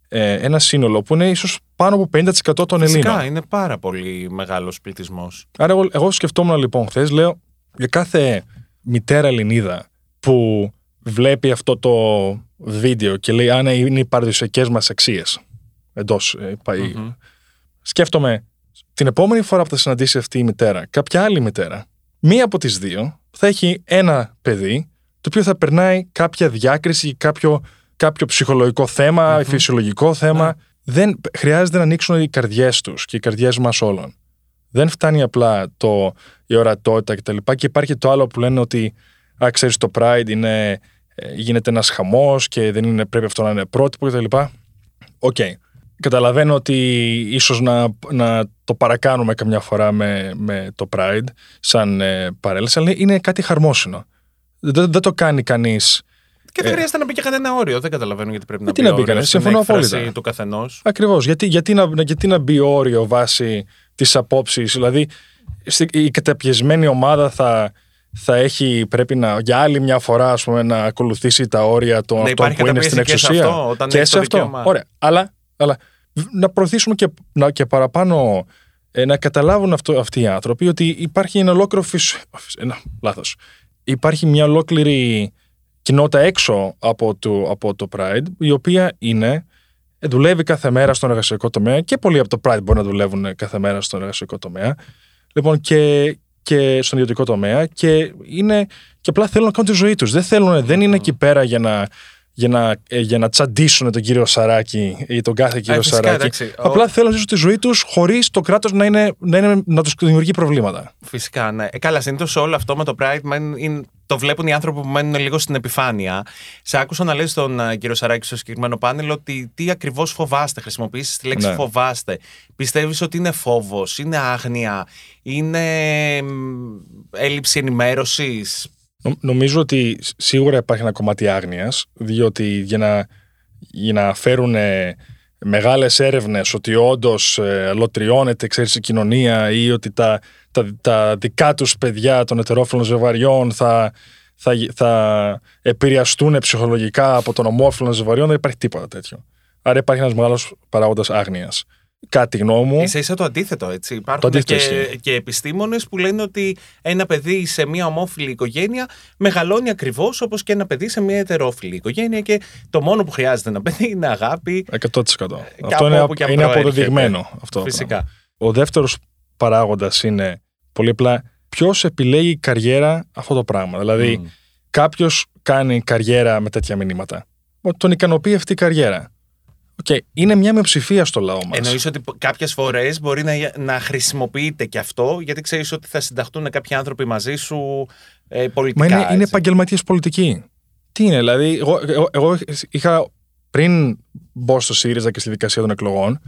ε, ένα σύνολο που είναι ίσως πάνω από 50% των Ελλήνων. Φυσικά είναι πάρα πολύ μεγάλος πληθυσμός. Άρα, εγώ, εγώ σκεφτόμουν λοιπόν χθες, λέω, για κάθε μητέρα Ελληνίδα που βλέπει αυτό το βίντεο και λέει αν είναι οι παραδοσιακές μας αξίες. εντός, ε, πα- Σκέφτομαι την επόμενη φορά που θα συναντήσει αυτή η μητέρα κάποια άλλη μητέρα, μία από τις δύο θα έχει ένα παιδί το οποίο θα περνάει κάποια διάκριση, κάποιο, κάποιο ψυχολογικό θέμα, φυσιολογικό θέμα. Δεν, χρειάζεται να ανοίξουν οι καρδιές τους και οι καρδιές μας όλων. Δεν φτάνει απλά το, η ορατότητα κτλ. Και, και υπάρχει το άλλο που λένε ότι α, ξέρεις, το Pride είναι, ε, γίνεται ένας χαμός και δεν είναι, πρέπει αυτό να είναι πρότυπο κτλ. Οκ. Καταλαβαίνω ότι ίσως να, να το παρακάνουμε καμιά φορά με, με το Pride σαν ε, παρέλαση, αλλά είναι κάτι χαρμόσυνο. Δεν, δεν το κάνει κανείς Και δεν χρειάζεται να μπει και κανένα όριο. Δεν καταλαβαίνω γιατί πρέπει να Γιατί μπει να μπει όριο κανένα, στην συμφωνώ έκφραση απόλυτα. του καθενός. Ακριβώς. Γιατί, γιατί, να, γιατί να μπει όριο βάσει της απόψης; Δηλαδή, στη- η καταπιεσμένη ομάδα θα, θα έχει, πρέπει να, για άλλη μια φορά ας πούμε, να ακολουθήσει τα όρια των Να αυτών υπάρχει που είναι στην καταπίεση και σε εξουσία. αυτό, όταν και έχει σε το αυτό. δικαίωμα. Ωραία. Αλλά, αλλά να προωθήσουμε και, να, και παραπάνω ε, να καταλάβουν αυτό, αυτοί οι άνθρωποι ότι υπάρχει ένα ολόκληρο φυσ... ένα, λάθος. Υπάρχει μια ολόκληρη κοινότητα έξω από το, από το Pride η οποία είναι ε, δουλεύει κάθε μέρα στον εργασιακό τομέα και πολλοί από το Pride μπορεί να δουλεύουν κάθε μέρα στον εργασιακό τομέα. Λοιπόν και, και στον ιδιωτικό τομέα και, είναι, και απλά θέλουν να κάνουν τη ζωή τους. Δεν, θέλουν, δεν είναι εκεί πέρα για να, για να, ε, για να τσαντίσουν τον κύριο Σαράκη ή τον κάθε κύριο φυσικά, Σαράκη. εντάξει. Ο- Απλά θέλουν να ζήσουν τη ζωή τους χωρίς το κράτος να, είναι, να, είναι, να τους δημιουργεί προβλήματα. Φυσικά, ναι. Ε, καλά, συνήθως όλο αυτό με το Pride μένουν- είναι- το βλέπουν οι άνθρωποι που μένουν λίγο στην επιφάνεια. Σε άκουσα να λέει στον α, κύριο Σαράκη στο συγκεκριμένο πάνελ ότι τι ακριβώς φοβάστε. Χρησιμοποιήσει τη λέξη Ναι. φοβάστε. Πιστεύεις ότι είναι φόβος, είναι άγνοια, είναι μ, έλλειψη ενημέρωσης; Νο- Νομίζω ότι σ- σίγουρα υπάρχει ένα κομμάτι άγνοιας, διότι για να, για να φέρουν ε, μεγάλες έρευνες ότι όντως ε, λωτριώνεται ξέρεις, η κοινωνία ή ότι τα, τα, τα δικά τους παιδιά των ετερόφιλων ζευγαριών θα, θα, γι- θα επηρεαστούν ψυχολογικά από τον ομόφιλων ζευγαριών, δεν υπάρχει τίποτα τέτοιο. Άρα υπάρχει ένας μεγάλος παράγοντας άγνοιας. Κάτι γνώμη μου. σα ίσα το αντίθετο, έτσι. Υπάρχουν Το αντίθετο και, ισχύει. και επιστήμονες που λένε ότι ένα παιδί σε μια ομόφυλη οικογένεια μεγαλώνει ακριβώς όπως και ένα παιδί σε μια ετερόφιλη οικογένεια και το μόνο που χρειάζεται ένα παιδί είναι αγάπη. 100%. Αυτό από είναι, όπου και αν είναι προέρχεται. αποδεδειγμένο. Αυτό. Φυσικά. Ο δεύτερος παράγοντας είναι πολύ απλά ποιος επιλέγει για καριέρα αυτό το πράγμα. Δηλαδή, Μμ. κάποιος κάνει καριέρα με τέτοια μηνύματα. Ότι Τον ικανοποιεί αυτή η καριέρα. Οκ, Είναι μια μειοψηφία στο λαό μας. Εννοείς ότι κάποιες φορές μπορεί να, να χρησιμοποιείται και αυτό γιατί ξέρεις ότι θα συνταχτούν κάποιοι άνθρωποι μαζί σου ε, πολιτικά. Μα είναι, είναι έτσι. επαγγελματίες πολιτικοί. Τι είναι, δηλαδή, εγώ, εγώ, εγώ είχα πριν μπω στο ΣΥΡΙΖΑ και στη δικασία των εκλογών,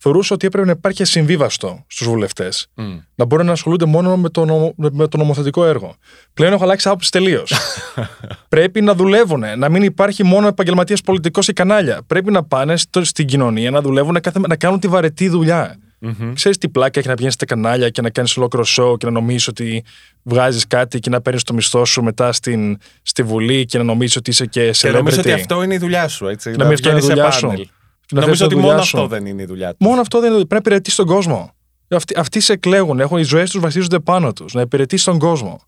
θεωρούσα ότι έπρεπε να υπάρχει ασυμβίβαστο στους βουλευτές. Μμ. να μπορούν να ασχολούνται μόνο με το, νομο- με το νομοθετικό έργο. Πλέον έχω αλλάξει άποψη τελείως. Πρέπει να δουλεύουν, να μην υπάρχει μόνο επαγγελματίας πολιτικός σε κανάλια. Πρέπει να πάνε στο, στην κοινωνία να δουλεύουν, κάθε, να κάνουν τη βαρετή δουλειά. Μμμ. Ξέρεις τι πλάκα έχει να πηγαίνεις στα κανάλια και να κάνεις ολόκληρο show και να νομίζεις ότι βγάζεις κάτι και να παίρνεις το μισθό σου μετά στην, στη Βουλή και να νομίζεις ότι είσαι και Και νομίζω celebrity. ότι αυτό είναι η δουλειά σου. Έτσι, Να μην αυτό είναι η βγαίνεις σε δουλειά σου. Πάνελ. Να Νομίζω θες ότι τη μόνο δουλειά σου. αυτό δεν είναι η δουλειά του. Μόνο αυτό δεν είναι. Πρέπει να υπηρετήσει τον κόσμο. Αυτοί, αυτοί σε εκλέγουν. Έχουν, οι ζωές τους βασίζονται πάνω τους. Να υπηρετήσει τον κόσμο.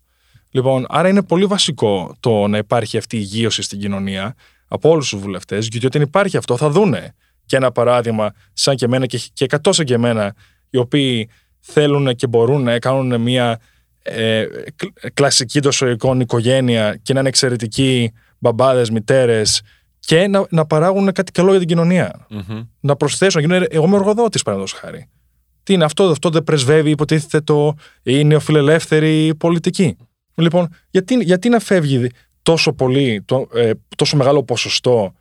Λοιπόν, άρα είναι πολύ βασικό το να υπάρχει αυτή η υγείωση στην κοινωνία από όλους τους βουλευτές, γιατί όταν υπάρχει αυτό θα δούνε και ένα παράδειγμα σαν και εμένα και, και εκατό σαν και εμένα, οι οποίοι θέλουν και μπορούν να κάνουν μια ε, κλ- κλασική εντό οικογένεια και να είναι εξαιρετικοί μπαμπάδες, μητέρες και να, να παράγουν κάτι καλό για την κοινωνία Μμμ. να προσθέσω. να γίνω- Εγώ είμαι εργοδότη, παραδείγματος χάρη. Τι είναι αυτό, αυτό δεν πρεσβεύει, υποτίθεται το η νεοφιλελεύθερη πολιτική. Λοιπόν, γιατί, γιατί να φεύγει τόσο πολύ, το, ε, τόσο μεγάλο ποσοστό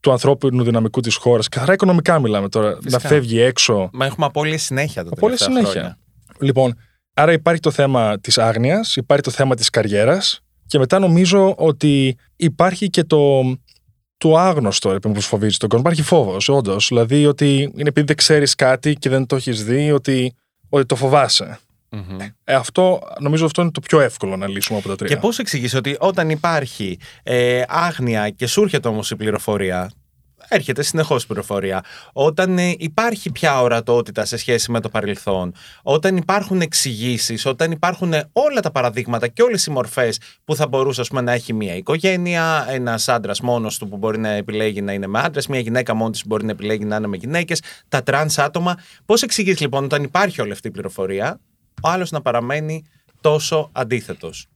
του ανθρώπινου δυναμικού της χώρας, καθαρά οικονομικά μιλάμε τώρα, Φυσικά. να φεύγει έξω. Μα έχουμε απόλυτη συνέχεια τα Από όλη τελευταία συνέχεια. χρόνια. Λοιπόν, άρα υπάρχει το θέμα της άγνοιας, υπάρχει το θέμα της καριέρας και μετά νομίζω ότι υπάρχει και το, το άγνωστο ρε, που φοβίζει τον κόσμο. Υπάρχει φόβος, όντως. Δηλαδή ότι είναι επειδή δεν ξέρεις κάτι και δεν το έχεις δει, ότι, ότι το φοβάσαι. Μμμ. Ε, αυτό, νομίζω αυτό είναι το πιο εύκολο να λύσουμε από τα τρία. Και πώς εξηγείς ότι όταν υπάρχει ε, άγνοια και σου έρχεται όμως η πληροφορία, έρχεται συνεχώς πληροφορία. Όταν ε, υπάρχει πια ορατότητα σε σχέση με το παρελθόν, όταν υπάρχουν εξηγήσεις, όταν υπάρχουν ε, όλα τα παραδείγματα και όλες οι μορφές που θα μπορούσε ας πούμε, να έχει μια οικογένεια, ένας άντρας μόνος του που μπορεί να επιλέγει να είναι με άντρες, μια γυναίκα μόνη της που μπορεί να επιλέγει να είναι με γυναίκες, τα τρανς άτομα. Πώς εξηγείς λοιπόν όταν υπάρχει όλη αυτή η πληροφορία, ο άλλος να παραμένει τόσο αντίθετος;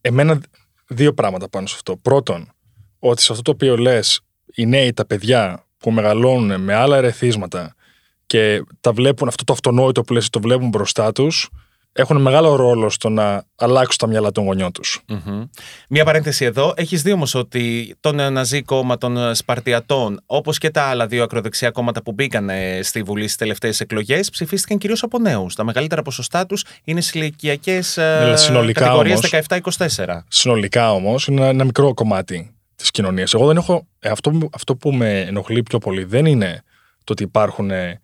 Εμένα δύο πράγματα πάνω σε αυτό. Πρώτον, ότι σε αυτό το οποίο λες, οι νέοι, τα παιδιά που μεγαλώνουν με άλλα ερεθίσματα και τα βλέπουν αυτό το αυτονόητο που λες, το βλέπουν μπροστά τους, έχουν μεγάλο ρόλο στο να αλλάξουν τα μυαλά των γονιών τους. Μία παρένθεση εδώ. Έχεις δει όμως ότι το νεοναζί κόμμα των Σπαρτιατών, όπως και τα άλλα δύο ακροδεξιά κόμματα που μπήκαν ε, στη Βουλή στις τελευταίες εκλογές, ψηφίστηκαν κυρίως από νέους. Τα μεγαλύτερα ποσοστά τους είναι στις ηλικιακές Ναι, συνολικά κατηγορίες όμως- 17-24. Συνολικά όμως είναι ένα, ένα μικρό κομμάτι της κοινωνίας. Εγώ δεν έχω. ε, αυτό, που- αυτό που με ενοχλεί πιο πολύ δεν είναι το ότι υπάρχουν ε,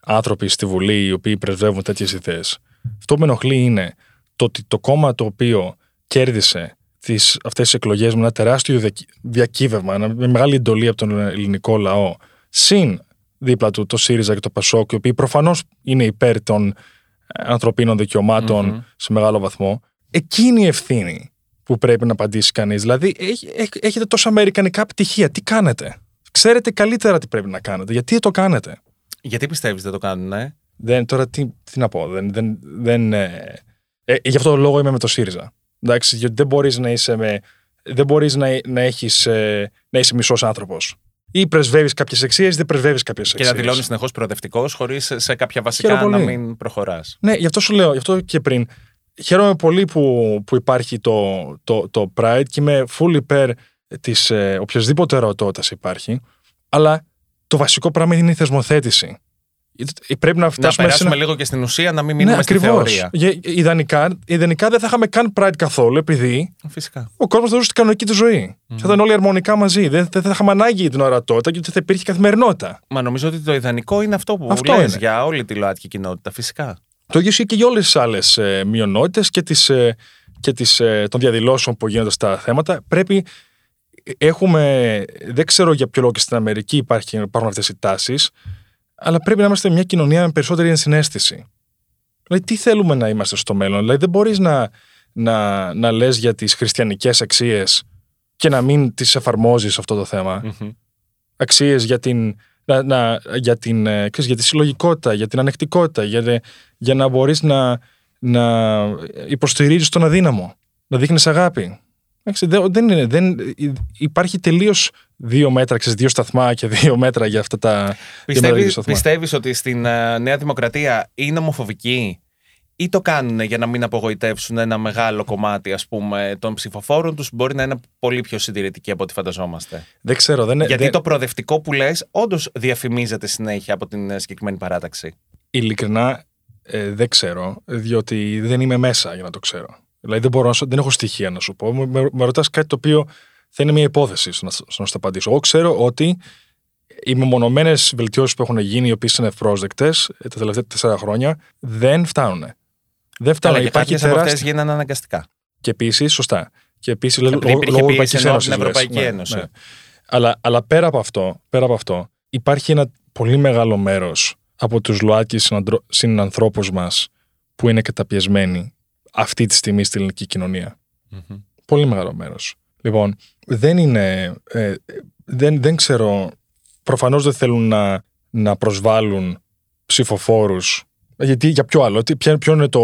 άνθρωποι στη Βουλή οι οποίοι πρεσβεύουν τέτοιες ιδέες. Αυτό που με ενοχλεί είναι το ότι το κόμμα το οποίο κέρδισε τις, αυτές τις εκλογές με ένα τεράστιο διακύ- διακύβευμα, ένα- με μεγάλη εντολή από τον ελληνικό λαό, συν δίπλα του το ΣΥΡΙΖΑ και το ΠΑΣΟΚ, οι οποίοι προφανώς είναι υπέρ των ε, ανθρωπίνων δικαιωμάτων σε μεγάλο βαθμό, εκείνη η ευθύνη που πρέπει να απαντήσει κανείς. Δηλαδή, έχει- έχ- έχετε τόσα αμερικανικά πτυχία, τι κάνετε; Ξέρετε καλύτερα τι πρέπει να κάνετε. Γιατί το κάνετε; Γιατί πιστεύεις δεν το κάνουν, ε; Δεν, τώρα τι, τι να πω. Δεν, δεν, δεν, ε, ε, γι' αυτό το λόγο είμαι με το ΣΥΡΙΖΑ. Εντάξει, γιατί δεν μπορείς να είσαι με. Δεν μπορείς να, να, έχεις, ε, να είσαι μισός άνθρωπος. Ή πρεσβεύεις κάποιες αξίε, ή δεν πρεσβεύεις κάποιες Και αξίε. να δηλώνεις συνεχώς προοδευτικός, χωρίς σε κάποια βασικά Χαίρομαι να πολύ. μην προχωράς. Ναι, γι' αυτό σου λέω, γι' αυτό και πριν. Χαίρομαι πολύ που, που υπάρχει το, το, το Pride και είμαι full υπέρ της ε, οποιασδήποτε ερωτότητας υπάρχει. Αλλά το βασικό πράγμα είναι η θεσμοθέτηση. Ε, Πρέπει να Να φτάσουμε σε περάσουμε ένα... λίγο και στην ουσία, να μην μείνουμε στη ακριβώς. θεωρία. Για- Ιδανικά, ιδανικά δεν θα είχαμε καν Pride καθόλου, επειδή Φυσικά. ο κόσμος θα ζούσε την κανονική του ζωή. Θα ήταν όλοι αρμονικά μαζί. Δεν, δεν θα είχαμε ανάγκη την ορατότητα και δεν θα υπήρχε καθημερινότητα. Μα νομίζω ότι το ιδανικό είναι αυτό που Αυτό λες είναι. για όλη τη ΛΟΑΤΚΙ κοινότητα. Φυσικά. Το ίδιο ισχύει και για όλες τις άλλες ε, μειονότητες και, τις, ε, και τις, ε, των διαδηλώσεων που γίνονται στα θέματα. Πρέπει. Έχουμε. Δεν ξέρω για ποιο λόγο και στην Αμερική υπάρχει, υπάρχουν αυτές οι τάσεις, αλλά πρέπει να είμαστε μια κοινωνία με περισσότερη ενσυναίσθηση. Δηλαδή, τι θέλουμε να είμαστε στο μέλλον; Δηλαδή, δεν μπορείς να, να, να λες για τις χριστιανικές αξίες και να μην τις εφαρμόζεις αυτό το θέμα. Μμμ. Αξίες για την. Να, να- για, την, ε, ξέρεις, για τη συλλογικότητα, για την ανεκτικότητα, για, για να μπορείς να, να υποστηρίζεις τον αδύναμο, να δείχνεις αγάπη. Εντάξει, δεν, δεν είναι, δεν, υπάρχει τελείως δύο μέτρα, ξέρεις, δύο σταθμά και δύο μέτρα για αυτά τα δύο μέτρα και δύο Πιστεύεις, σταθμά. πιστεύεις ότι στην ε, Νέα Δημοκρατία είναι ομοφοβικοί ή το κάνουν για να μην απογοητεύσουν ένα μεγάλο κομμάτι ας πούμε, των ψηφοφόρων τους μπορεί να είναι πολύ πιο συντηρητικοί από ό,τι φανταζόμαστε. Δεν ξέρω, δεν, Γιατί δεν, το προοδευτικό που λες όντως διαφημίζεται συνέχεια από την ε, συγκεκριμένη παράταξη. ειλικρινά ε, δεν ξέρω, διότι δεν είμαι μέσα για να το ξέρω. Δηλαδή δεν, μπορώ, να σου- δεν έχω στοιχεία να σου πω. Με, με, με ρωτάς κάτι το οποίο θα είναι μια υπόθεση στο να, στο να σου το απαντήσω. Εγώ ξέρω ότι οι μεμονωμένες βελτιώσεις που έχουν γίνει, οι οποίες είναι ευπρόσδεκτες τα τελευταία τέσσερα χρόνια, δεν φτάνουν. Δεν φτάνουν. Αλλά και Υπάρχει κάποιες από αυτές τεράστια. γίνανε αναγκαστικά. Και επίσης, σωστά. Και επίσης, λόγω Επειδή υπήρχε λόγω πίεση Ευρωπαϊκής ενώ Ένωσης, από την λες. Ευρωπαϊκή Ναι, Ένωση. ναι. Αλλά, αλλά πέρα, από αυτό, πέρα από αυτό, υπάρχει ένα πολύ μεγάλο μέρος από τους ΛΟΑΤΚΙ συνανθρώπους μας που είναι καταπιεσμένοι αυτή τη στιγμή στην ελληνική κοινωνία. Μμμ. Πολύ μεγάλο μέρος. Λοιπόν, δεν είναι. ε, δεν, δεν ξέρω. Προφανώς δεν θέλουν να, να προσβάλλουν ψηφοφόρους. Γιατί για ποιο άλλο, τι- ποιο, ποιο, είναι το,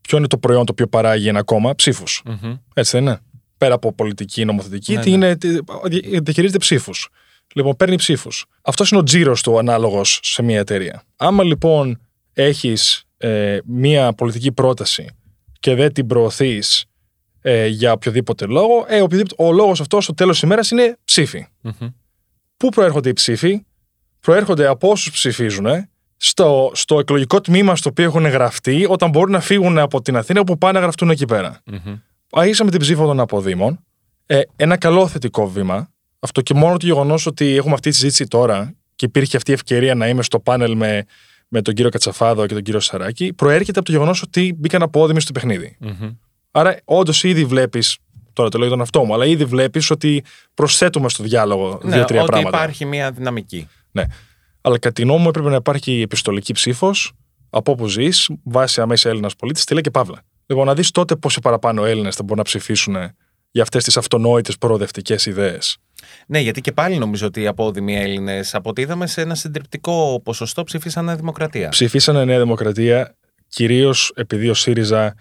ποιο είναι το προϊόν το οποίο παράγει ένα κόμμα, ψήφους. Μμμ. Έτσι δεν είναι. Πέρα από πολιτική, νομοθετική, Ναι, τι ναι. είναι, τι, δι- διαχειρίζεται ψήφους. Λοιπόν, παίρνει ψήφους. Αυτός είναι ο τζίρος του ανάλογος σε μια εταιρεία. Άμα λοιπόν έχεις ε, μια πολιτική πρόταση και δεν την προωθείς ε, για οποιοδήποτε λόγο, ε, οποιοδήποτε, ο λόγος αυτός στο τέλος της ημέρας είναι ψήφοι. Μμμ. Πού προέρχονται οι ψήφοι, προέρχονται από όσους ψηφίζουν στο, στο εκλογικό τμήμα στο οποίο έχουν γραφτεί, όταν μπορούν να φύγουν από την Αθήνα που πάνε να γραφτούν εκεί πέρα. Μμμ. Αίσαμε την ψήφο των αποδήμων. Ε, ένα καλό θετικό βήμα. Αυτό και μόνο το γεγονός ότι έχουμε αυτή τη συζήτηση τώρα και υπήρχε αυτή η ευκαιρία να είμαι στο πάνελ με, με τον κύριο Κατσαφάδο και τον κύριο Σαράκη, προέρχεται από το γεγονός ότι μπήκαν απόδημοι στο παιχνίδι. Μμμ. Άρα, όντως ήδη βλέπεις Τώρα το λέω για τον αυτό μου. Αλλά ήδη βλέπεις ότι προσθέτουμε στο διάλογο Ναι, δύο-τρία ότι πράγματα. υπάρχει μια δυναμική. Ναι. Αλλά κατά τη γνώμη μου έπρεπε να υπάρχει επιστολική ψήφος από όπου ζεις, βάσει αμέσα Έλληνας πολίτης, τελεία και παύλα. Λοιπόν, να δεις τότε πόσοι παραπάνω Έλληνες θα μπορούν να ψηφίσουν για αυτές τις αυτονόητες προοδευτικές ιδέες. Ναι, γιατί και πάλι νομίζω ότι οι απόδημοι Έλληνες, από ό,τι είδαμε, σε ένα συντριπτικό ποσοστό ψήφισαν Νέα Δημοκρατία. Ψηφίσανε Νέα Δημοκρατία κυρίως επειδή ο ΣΥΡΙΖΑ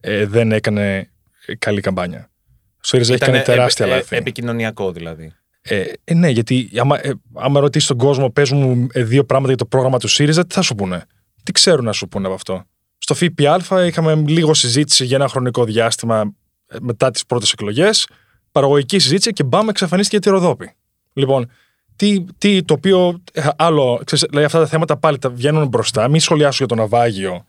ε, δεν έκανε ε, καλή καμπάνια. Ο ΣΥΡΙΖΑ έχει κάνει Ήτανε τεράστια επ- ε, λάθη. επικοινωνιακό δηλαδή. Ε, ε, ναι, γιατί άμα, ε, άμα ρωτήσεις τον κόσμο, πες μου ε, δύο πράγματα για το πρόγραμμα του ΣΥΡΙΖΑ, τι θα σου πούνε; Τι ξέρουν να σου πούνε από αυτό; Στο ΦΠΑ είχαμε λίγο συζήτηση για ένα χρονικό διάστημα ε, μετά τις πρώτες εκλογές. Παραγωγική συζήτηση και μπάμε, εξαφανίστηκε τη Ροδόπη. Λοιπόν, τι, τι, το οποίο ε, άλλο, ξέρεις, δηλαδή αυτά τα θέματα πάλι τα βγαίνουν μπροστά. Μην σχολιάσω για το ναυάγιο,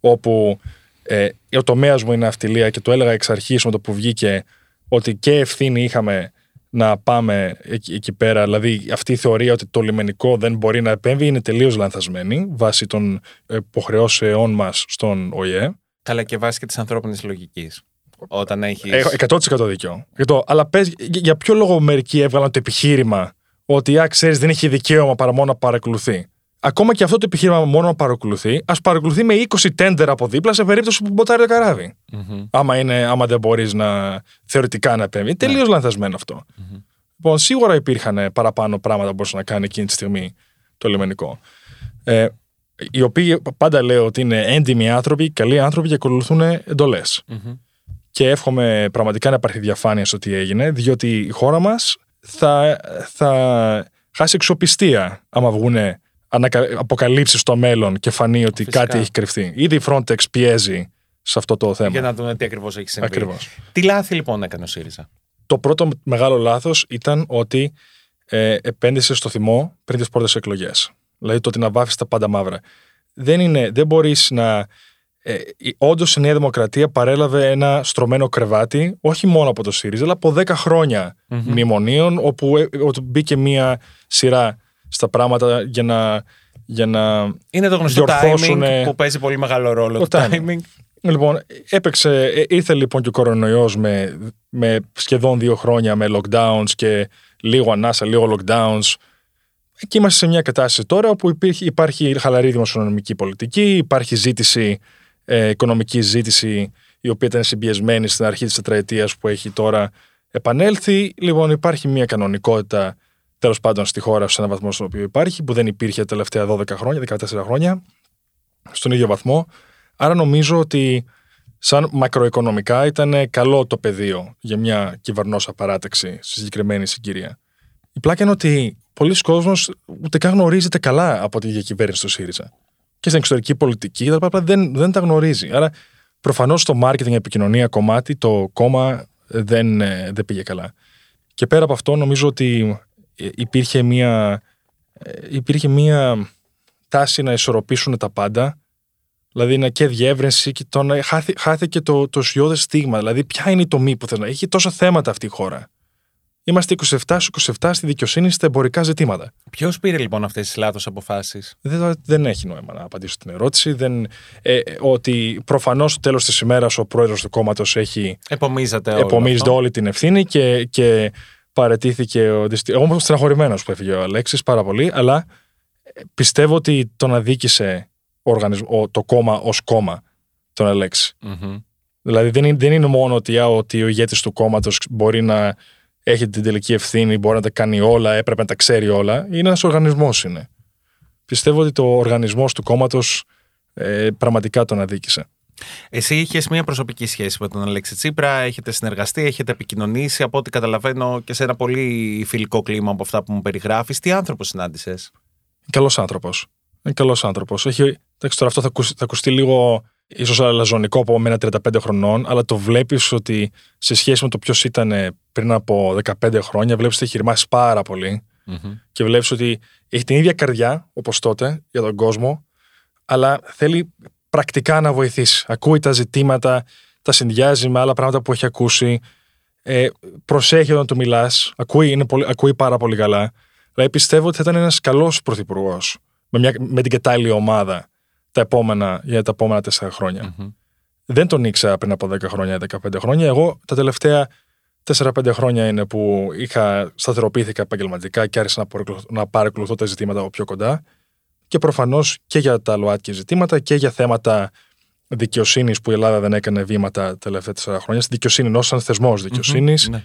όπου ε, ο τομέας μου είναι αυτιλία και το έλεγα εξ αρχής με το που βγήκε ότι και ευθύνη είχαμε να πάμε εκεί, εκεί πέρα. Δηλαδή, αυτή η θεωρία ότι το λιμενικό δεν μπορεί να επέμβει είναι τελείως λανθασμένη βάσει των υποχρεώσεών μας στον ΟΗΕ. Καλά και βάσει και της ανθρώπινης λογικής. Όταν έχει. Έχω 100% δίκιο. Εκατό. Αλλά πες, για- για ποιο λόγο μερικοί έβγαλαν το επιχείρημα ότι, α, ξέρεις, δεν έχει δικαίωμα παρά μόνο να παρακολουθεί; Ακόμα και αυτό το επιχείρημα μόνο να παρακολουθεί, ας παρακολουθεί με 20 τέντερ από δίπλα σε περίπτωση που μποτάρει το καράβι. Μμμ. Άμα, είναι, άμα δεν μπορείς να θεωρητικά να επέμβει. Είναι τελείως λανθασμένο αυτό. Λοιπόν, σίγουρα υπήρχαν ε, παραπάνω πράγματα που μπορούσε να κάνει εκείνη τη στιγμή το λιμενικό. Ε, οι οποίοι πάντα λέω ότι είναι έντιμοι άνθρωποι, καλοί άνθρωποι και ακολουθούν εντολές. Μμμ. Και εύχομαι πραγματικά να υπάρχει διαφάνεια στο τι έγινε, διότι η χώρα μας θα, θα χάσει εξοπιστία άμα βγουν αποκαλύψεις στο μέλλον και φανεί ότι Φυσικά. κάτι έχει κρυφτεί. Ήδη η Frontex πιέζει σε αυτό το θέμα. Για να δούμε τι ακριβώς έχει συμβεί. Ακριβώς. Τι λάθη λοιπόν έκανε ο ΣΥΡΙΖΑ; Το πρώτο μεγάλο λάθος ήταν ότι ε, επένδυσε στο θυμό πριν τις πρώτες εκλογές. Δηλαδή το ότι να βάφεις τα πάντα μαύρα. Δεν, είναι, δεν μπορείς να. Ε, Όντως η Νέα Δημοκρατία παρέλαβε ένα στρωμένο κρεβάτι, όχι μόνο από το ΣΥΡΙΖΑ, αλλά από 10 χρόνια μνημονίων, όπου, ε, όπου μπήκε μία σειρά στα πράγματα για να, για να Είναι το γνωστό Διορθώσουν, timing ε, που παίζει πολύ μεγάλο ρόλο. το Το timing. timing. Λοιπόν, έπαιξε, ε, ήρθε λοιπόν και ο κορονοϊός με, με σχεδόν δύο χρόνια με lockdowns και λίγο ανάσα, λίγο lockdowns. Εκεί είμαστε σε μια κατάσταση τώρα όπου υπήρχε, υπάρχει χαλαρή δημοσιονομική πολιτική, υπάρχει ζήτηση, ε, οικονομική ζήτηση η οποία ήταν συμπιεσμένη στην αρχή της τετραετίας που έχει τώρα επανέλθει. Λοιπόν, υπάρχει μια κανονικότητα τέλος πάντων στη χώρα σε έναν βαθμό στον οποίο υπάρχει που δεν υπήρχε τα τελευταία 12 χρόνια, 14 χρόνια στον ίδιο βαθμό. Άρα νομίζω ότι σαν μακροοικονομικά ήταν καλό το πεδίο για μια κυβερνόσα παράταξη στη συγκεκριμένη συγκυρία. Η πλάκα είναι ότι πολλοί κόσμος ούτε καν γνωρίζεται καλά από τη διακυβέρνηση του ΣΥΡΙΖΑ. Και στην εξωτερική πολιτική τα απλά δεν, δεν τα γνωρίζει. Άρα προφανώς στο marketing επικοινωνία κομμάτι το κόμμα δεν, ε, δεν πήγε καλά. Και πέρα από αυτό νομίζω ότι ε, υπήρχε μια, ε, υπήρχε μια τάση να ισορροπήσουν τα πάντα Δηλαδή είναι και διεύρυνση και το να χάθη, χάθηκε το, το ουσιώδες στίγμα. Δηλαδή, ποια είναι η τομή που θέλει να έχει τόσα θέματα αυτή η χώρα. Είμαστε 27 στου 27 στη δικαιοσύνη στα εμπορικά ζητήματα. Ποιος πήρε λοιπόν αυτές τις λάθος αποφάσεις; Δεν, δεν έχει νόημα να απαντήσω την ερώτηση. Δεν, ε, ότι προφανώς στο τέλος της ημέρας ο πρόεδρος του κόμματος έχει Επομίζεται όλο. επομίζεται αυτό. όλη την ευθύνη και, και παρετήθηκε. Ο, δυστι- εγώ είμαι στεναχωρημένος που έφυγε ο Αλέξης πάρα πολύ, αλλά ε, πιστεύω ότι τον αδίκησε ο οργανισμ- ο- το κόμμα ως κόμμα τον Αλέξη. Μμμ. Δηλαδή δεν είναι, δεν είναι μόνο ότι, α, ότι ο ηγέτης του κόμματος μπορεί να έχει την τελική ευθύνη, μπορεί να τα κάνει όλα, έπρεπε να τα ξέρει όλα. Είναι ένας οργανισμός είναι. Πιστεύω ότι το οργανισμός του κόμματος ε, πραγματικά τον αδίκησε. Εσύ είχες μια προσωπική σχέση με τον Αλέξη Τσίπρα, έχετε συνεργαστεί, έχετε επικοινωνήσει. Από ό,τι καταλαβαίνω και σε ένα πολύ φιλικό κλίμα από αυτά που μου περιγράφεις. Τι άνθρωπος συνάντησες; Καλός άνθρωπος. Είναι καλός άνθρωπος. Έχει... Εντάξει, τώρα αυτό θα, ακουσ- θα ακουστεί λίγο ίσως αλαζονικό από μένα 35 χρονών, αλλά το βλέπεις ότι σε σχέση με το ποιος ήταν πριν από 15 χρόνια, βλέπεις ότι έχει ρημάσει πάρα πολύ. και βλέπεις ότι έχει την ίδια καρδιά όπως τότε για τον κόσμο, αλλά θέλει πρακτικά να βοηθήσει. Ακούει τα ζητήματα, τα συνδυάζει με άλλα πράγματα που έχει ακούσει, ε, προσέχει όταν του μιλάς, ακούει, είναι πολύ, ακούει πάρα πολύ καλά. Δηλαδή πιστεύω ότι θα ήταν ένας καλός πρωθυπουργός με, μια- με την κατάλληλη ομάδα τα επόμενα, για τα επόμενα τέσσερα χρόνια. Δεν τον ήξερα πριν από 10 χρόνια, 15 χρόνια. Εγώ τα τελευταία 4-5 χρόνια είναι που είχα σταθεροποιήθηκα επαγγελματικά και άρχισα να, παρακολουθώ- να παρακολουθώ τα ζητήματα από πιο κοντά. Και προφανώς και για τα ΛΟΑΤΚΙ ζητήματα και για θέματα δικαιοσύνης που η Ελλάδα δεν έκανε βήματα τα τελευταία 4 χρόνια. Στη δικαιοσύνη, ω σανς θεσμός δικαιοσύνης. Ναι.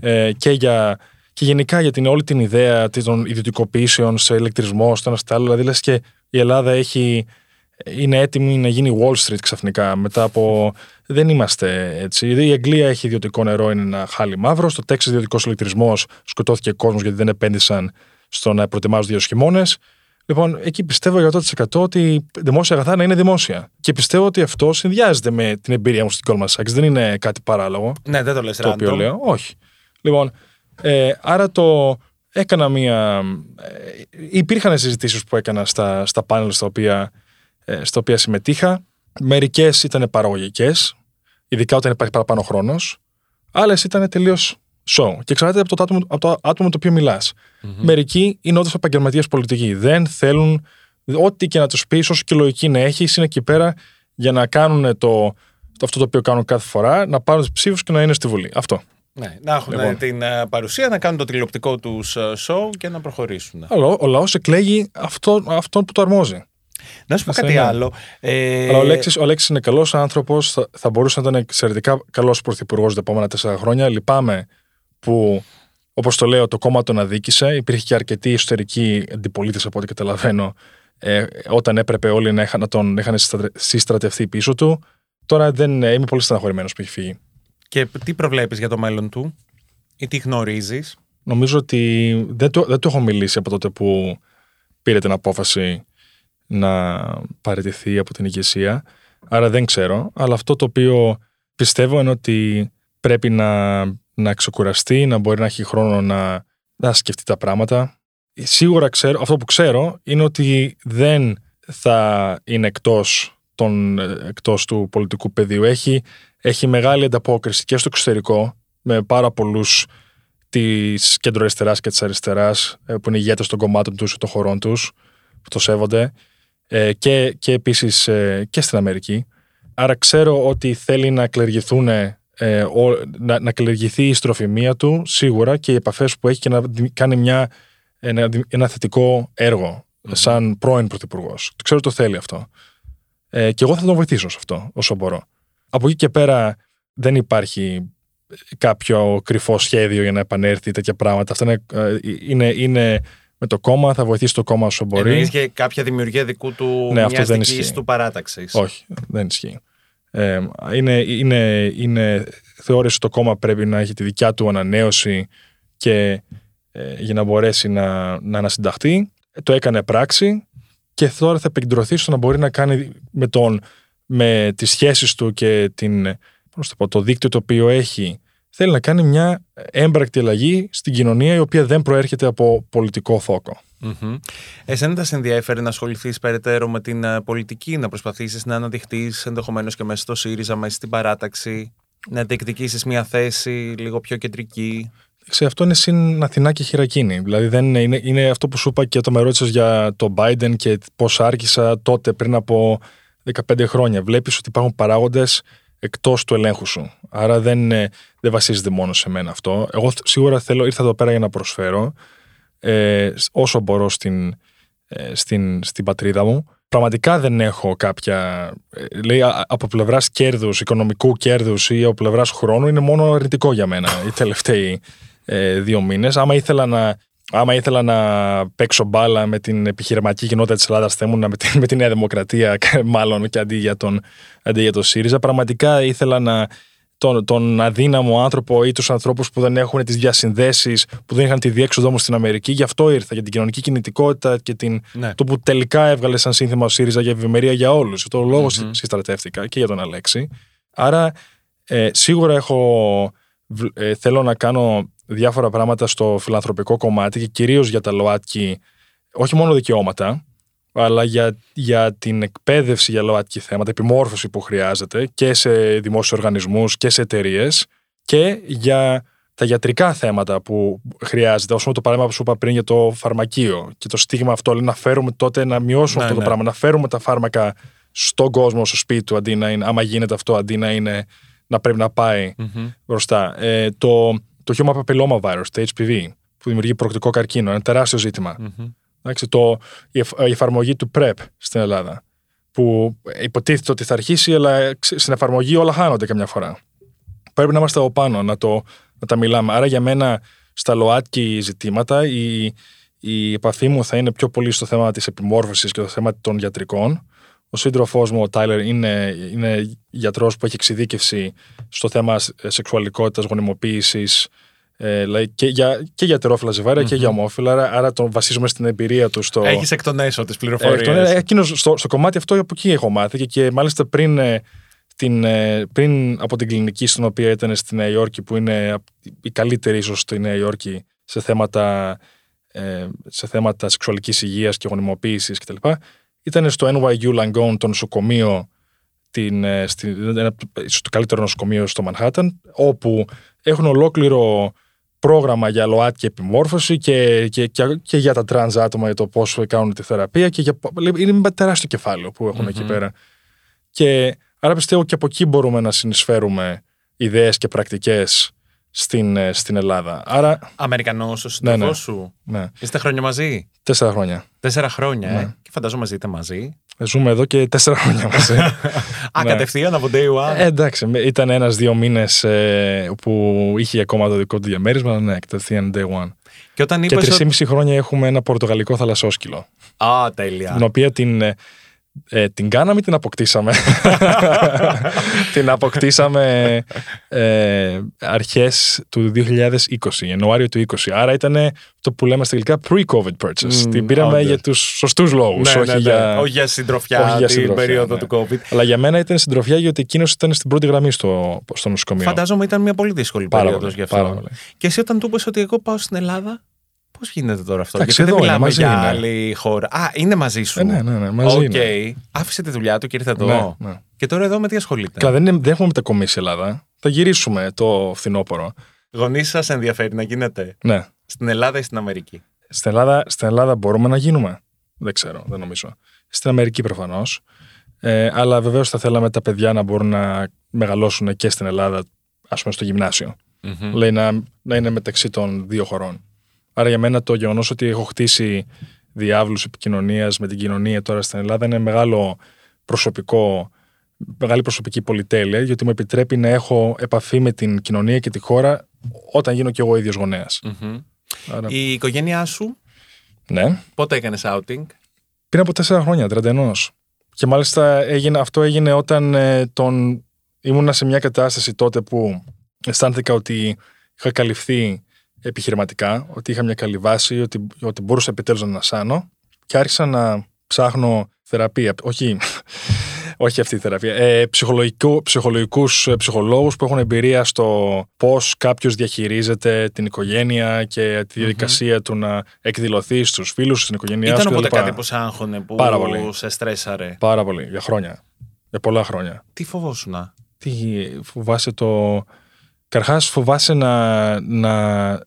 ε, και, για, και γενικά για την όλη την ιδέα των ιδιωτικοποιήσεων σε ηλεκτρισμό, στο ένα στο άλλο. Δηλαδή, λες και η Ελλάδα έχει, είναι έτοιμη να γίνει Wall Street ξαφνικά μετά από. Δεν είμαστε έτσι. Η Αγγλία έχει ιδιωτικό νερό, είναι ένα χάλι μαύρο. Στο Τέξι, ιδιωτικός ηλεκτρισμός σκοτώθηκε κόσμος γιατί δεν επένδυσαν στο να προετοιμάζουν δύο χειμώνες. Λοιπόν, εκεί πιστεύω για 100% ότι δημόσια αγαθά να είναι δημόσια. Και πιστεύω ότι αυτό συνδυάζεται με την εμπειρία μου στην Goldman Sachs. Δεν είναι κάτι παράλογο Ναι, δεν το λες το οποίο random. λέω. Όχι. Λοιπόν, ε, άρα το έκανα μία... Ε, υπήρχαν συζητήσεις που έκανα στα, στα πάνελ στα οποία, ε, στα οποία συμμετείχα. Μερικές ήταν παραγωγικές, ειδικά όταν υπάρχει παραπάνω χρόνος. Άλλες ήταν τελείως show. Και εξαρτάται από το άτομο, από το άτομο με το οποίο μιλάς. Μερικοί είναι όντως επαγγελματίες πολιτικοί. Δεν θέλουν, ό,τι και να τους πεις, όσο και λογική να έχεις, είναι εκεί πέρα για να κάνουν το, το αυτό το οποίο κάνουν κάθε φορά, να πάρουν τι ψήφους και να είναι στη Βουλή. Αυτό. Ναι, να έχουν Λοιπόν. την ε, παρουσία, να κάνουν το τηλεοπτικό τους show και να προχωρήσουν. Αλλά ο λαός εκλέγει αυτό, αυτόν που το αρμόζει. Να σου πω Αυτό κάτι είναι. άλλο. Ε, Αλλά ο Λέξης, ο Λέξης είναι καλός άνθρωπος, θα, θα μπορούσε να ήταν εξαιρετικά καλός πρωθυπουργός τα επόμενα τέσσερα χρόνια. Λυπάμαι που, όπως το λέω, το κόμμα τον αδίκησε. Υπήρχε και αρκετή εσωτερική αντιπολίτευση, από ό,τι καταλαβαίνω, ε, όταν έπρεπε όλοι να είχαν, να τον είχαν συστρατε- συστρατευτεί πίσω του. Τώρα δεν, ε, είμαι πολύ στεναχωρημένος που έχει φύγει. Και τι προβλέπεις για το μέλλον του ή τι γνωρίζεις; Νομίζω ότι δεν του, δεν του έχω μιλήσει από τότε που πήρε την απόφαση να παραιτηθεί από την ηγεσία. Άρα δεν ξέρω. Αλλά αυτό το οποίο πιστεύω είναι ότι πρέπει να, να ξεκουραστεί, να μπορεί να έχει χρόνο να, να σκεφτεί τα πράγματα. Σίγουρα ξέρω, αυτό που ξέρω είναι ότι δεν θα είναι εκτός, των, εκτός του πολιτικού πεδίου. Έχει, έχει μεγάλη ανταπόκριση και στο εξωτερικό με πάρα πολλούς της κεντροαριστεράς και της αριστεράς, που είναι ηγέτες των κομμάτων τους ή των χωρών τους, που το σέβονται, ε, και, και επίσης και στην Αμερική. Άρα ξέρω ότι θέλει να κλεργηθούν, ε, ο- να, να κλεργηθεί η στροφημία του σίγουρα και οι επαφές που έχει και να δι- κάνει μια, ένα, ένα θετικό έργο σαν πρώην πρωθυπουργός. Ξέρω ότι το θέλει αυτό. Ε, και εγώ θα τον βοηθήσω σε αυτό όσο μπορώ. Από εκεί και πέρα δεν υπάρχει κάποιο κρυφό σχέδιο για να επανέλθει τέτοια πράγματα. Αυτά είναι, ε, είναι, είναι με το κόμμα, θα βοηθήσει το κόμμα όσο μπορεί. Εννοείς και κάποια δημιουργία δικού του Ναι, αυτό μιας δεν δικής ισχύει. του παράταξης. Όχι, δεν ισχύει. Ε, είναι, είναι, είναι, θεώρησε ότι το κόμμα πρέπει να έχει τη δικιά του ανανέωση και ε, για να μπορέσει να, να ανασυνταχθεί. Το έκανε πράξη και τώρα θα επικεντρωθεί στο να μπορεί να κάνει με, τον, με τις σχέσεις του και την, πώς το, πω, το δίκτυο το οποίο έχει θέλει να κάνει μια έμπρακτη αλλαγή στην κοινωνία η οποία δεν προέρχεται από πολιτικό θόκο. Μμμ. Εσένα θα σε ενδιαφέρει να ασχοληθείς περαιτέρω με την ε, πολιτική, να προσπαθήσεις να αναδειχθεί ενδεχομένως και μέσα στο ΣΥΡΙΖΑ, μέσα στην παράταξη, να διεκδικήσεις μια θέση λίγο πιο κεντρική; Σε αυτό είναι συν Αθηνά και χειρακίνη. Δηλαδή δεν είναι, είναι, είναι αυτό που σου είπα και το με ρώτησες για το Biden και πώς άρχισα τότε πριν από 15 χρόνια. Βλέπεις ότι υπάρχουν παράγοντες εκτός του ελέγχου σου. Άρα δεν, είναι- δεν βασίζεται μόνο σε μένα αυτό. Εγώ σίγουρα θέλω, ήρθα εδώ πέρα για να προσφέρω ε, όσο μπορώ στην, ε, στην, στην πατρίδα μου. Πραγματικά δεν έχω κάποια. ε, Λέει α- από πλευράς κέρδους, οικονομικού κέρδους ή από πλευράς χρόνου, είναι μόνο αρνητικό για μένα οι τελευταίοι ε, δύο μήνες. Άμα ήθελα να. Άμα ήθελα να παίξω μπάλα με την επιχειρηματική κοινότητα της Ελλάδας, θα ήμουν με την, με τη Νέα Δημοκρατία, μάλλον και αντί για, τον, αντί για τον ΣΥΡΙΖΑ. Πραγματικά ήθελα να, τον, τον αδύναμο άνθρωπο ή τους ανθρώπους που δεν έχουν τις διασυνδέσεις, που δεν είχαν τη διέξοδο μου στην Αμερική. Γι' αυτό ήρθα, για την κοινωνική κινητικότητα και την, Ναι. το που τελικά έβγαλε σαν σύνθημα ο ΣΥΡΙΖΑ για ευημερία για όλους. Για τον λόγο mm συστρατεύτηκα και για τον Αλέξη. Άρα, ε, σίγουρα έχω, β- ε, θέλω να κάνω διάφορα πράγματα στο φιλανθρωπικό κομμάτι και κυρίως για τα ΛΟΑΤΚΙ, όχι μόνο δικαιώματα, αλλά για, για την εκπαίδευση για ΛΟΑΤΚΙ θέματα, επιμόρφωση που χρειάζεται και σε δημόσιους οργανισμούς και σε εταιρείες και για τα ιατρικά θέματα που χρειάζεται. Όσο με το παράδειγμα που σου είπα πριν για το φαρμακείο και το στίγμα αυτό, λέει, να φέρουμε τότε να μειώσουμε Ναι, αυτό ναι. το πράγμα, να φέρουμε τα φάρμακα στον κόσμο, στο σπίτι του, αντί να είναι, άμα γίνεται αυτό, αντί να είναι να πρέπει να πάει μπροστά. Ε, το, το human papilloma virus, το HPV, που δημιουργεί προκτικό καρκίνο, ένα τεράστιο ζήτημα. Εντάξει, το, η, εφ- η εφαρμογή του PrEP στην Ελλάδα, που υποτίθεται ότι θα αρχίσει, αλλά ξε- στην εφαρμογή όλα χάνονται καμιά φορά. Πρέπει να είμαστε από πάνω, να, το, να τα μιλάμε. Άρα για μένα στα ΛΟΑΤΚΙ ζητήματα η, η επαφή μου θα είναι πιο πολύ στο θέμα της επιμόρφωσης και το θέμα των γιατρικών. Ο σύντροφός μου, ο Τάιλερ, είναι, είναι γιατρός που έχει εξειδίκευση στο θέμα σ- σεξουαλικότητας, γονιμοποίησης, ε, δηλαδή και για, και για τερόφιλα ζευγάρια και για ομόφυλα. Άρα, άρα τον βασίζομαι στην εμπειρία του. Στο, Έχεις εκ των έσω τις ε, πληροφορίες. τον- ε, εκείνος στο, στο κομμάτι αυτό από εκεί έχω μάθει και, και μάλιστα πριν, ε, την, ε, πριν από την κλινική στην οποία ήταν στη Νέα Υόρκη που είναι απ- η καλύτερη ίσως στη Νέα Υόρκη σε θέματα, ε, σε θέματα σεξουαλικής υγείας και γονιμοποίησης κτλ. Ήταν στο NYU Langone το νοσοκομείο την, ε, στη, ένα από το- ίσως το καλύτερο νοσοκομείο στο Μανχάταν όπου έχουν ολόκληρο πρόγραμμα για ΛΟΑΤ και επιμόρφωση και, και, και, και για τα τρανς άτομα για το πώς κάνουν τη θεραπεία και για, είναι ένα τεράστιο κεφάλαιο που έχουν εκεί πέρα. Και άρα πιστεύω και από εκεί μπορούμε να συνεισφέρουμε ιδέες και πρακτικές στην, ε, στην Ελλάδα. Άρα, Αμερικανός ο σύντροφό ναι. σου; ναι, Είστε χρόνια μαζί; Τέσσερα χρόνια. Τέσσερα χρόνια, Ναι. ε. Και φαντάζομαι ζείτε μαζί. Ζούμε εδώ και τέσσερα χρόνια μαζί. Α, Ναι. κατευθείαν από day one. Ε, εντάξει, με- ήταν ένας-δύο μήνες ε, που είχε ακόμα το δικό του διαμέρισμα, αλλά ναι, κατευθείαν day one. και όταν Και είπες. τρεις χρόνια έχουμε ένα πορτογαλικό θαλασσόσκυλο. Α, τέλεια. την οποία την, ε, ε, την κάναμε ή την αποκτήσαμε; την αποκτήσαμε ε, αρχές του 2020, Ιανουάριο του 20. Άρα ήταν το που λέμε στα αγγλικά pre-COVID purchase. Μμμ, την πήραμε όντως. για τους σωστούς λόγους, Ναι, όχι, ναι, ναι. για... όχι για συντροφιά όχι για την συντροφιά, περίοδο ναι. του COVID. Αλλά για μένα ήταν συντροφιά γιατί εκείνος ήταν στην πρώτη γραμμή στο, στο νοσοκομείο. Φαντάζομαι ήταν μια πολύ δύσκολη Πάρα περίοδος πολύ, γι' πάρα αυτό. πολύ. Και εσύ όταν του είπες ότι εγώ πάω στην Ελλάδα, πώς γίνεται τώρα αυτό, Εντάξει, Γιατί δεν εδώ είναι, μιλάμε μαζί για είναι. άλλη χώρα. Α, είναι μαζί σου. Ε, ναι, ναι, ναι, μαζί Οκ. είναι. Άφησε τη δουλειά του και ήρθε εδώ. Ναι, ναι. Και τώρα εδώ με τι ασχολείται; Καλά, δεν, είναι, δεν έχουμε μετακομίσει Ελλάδα. Θα γυρίσουμε το φθινόπωρο. Γονείς σας ενδιαφέρει να γίνετε Ναι. στην Ελλάδα ή στην Αμερική; Στην Ελλάδα, στην Ελλάδα μπορούμε να γίνουμε. Δεν ξέρω, δεν νομίζω. Στην Αμερική προφανώς. Ε, αλλά βεβαίως θα θέλαμε τα παιδιά να μπορούν να μεγαλώσουν και στην Ελλάδα, ας πούμε στο γυμνάσιο. Λέει να, να είναι μεταξύ των δύο χωρών. Άρα για μένα το γεγονός ότι έχω χτίσει διάβλους επικοινωνίας με την κοινωνία τώρα στην Ελλάδα είναι μεγάλο προσωπικό, μεγάλη προσωπική πολυτέλεια, γιατί μου επιτρέπει να έχω επαφή με την κοινωνία και τη χώρα όταν γίνω κι εγώ ίδιος γονέας. Άρα, Η οικογένειά σου; Ναι. πότε έκανες outing; Πριν από τέσσερα χρόνια, 31. Και μάλιστα έγινε, αυτό έγινε όταν ε, τον, ήμουνα σε μια κατάσταση τότε που αισθάνθηκα ότι είχα καλυφθεί επιχειρηματικά, ότι είχα μια καλή βάση, ότι, ότι μπορούσα επιτέλους να ανασάνω και άρχισα να ψάχνω θεραπεία. Όχι, όχι αυτή η θεραπεία. Ε, ψυχολογικού, ψυχολογικούς ε, ψυχολόγους που έχουν εμπειρία στο πώς κάποιος διαχειρίζεται την οικογένεια και τη διαδικασία του να εκδηλωθεί στους φίλους, στην οικογένειά Ήταν σου οπότε κτλ. κάτι που σε άγχωνε, που Πάρα πολύ. σε στρέσαρε; Πάρα πολύ, για χρόνια. Για πολλά χρόνια. Τι φοβόσουνα; Τι φοβάσαι το... Καρχάς φοβάσαι να, να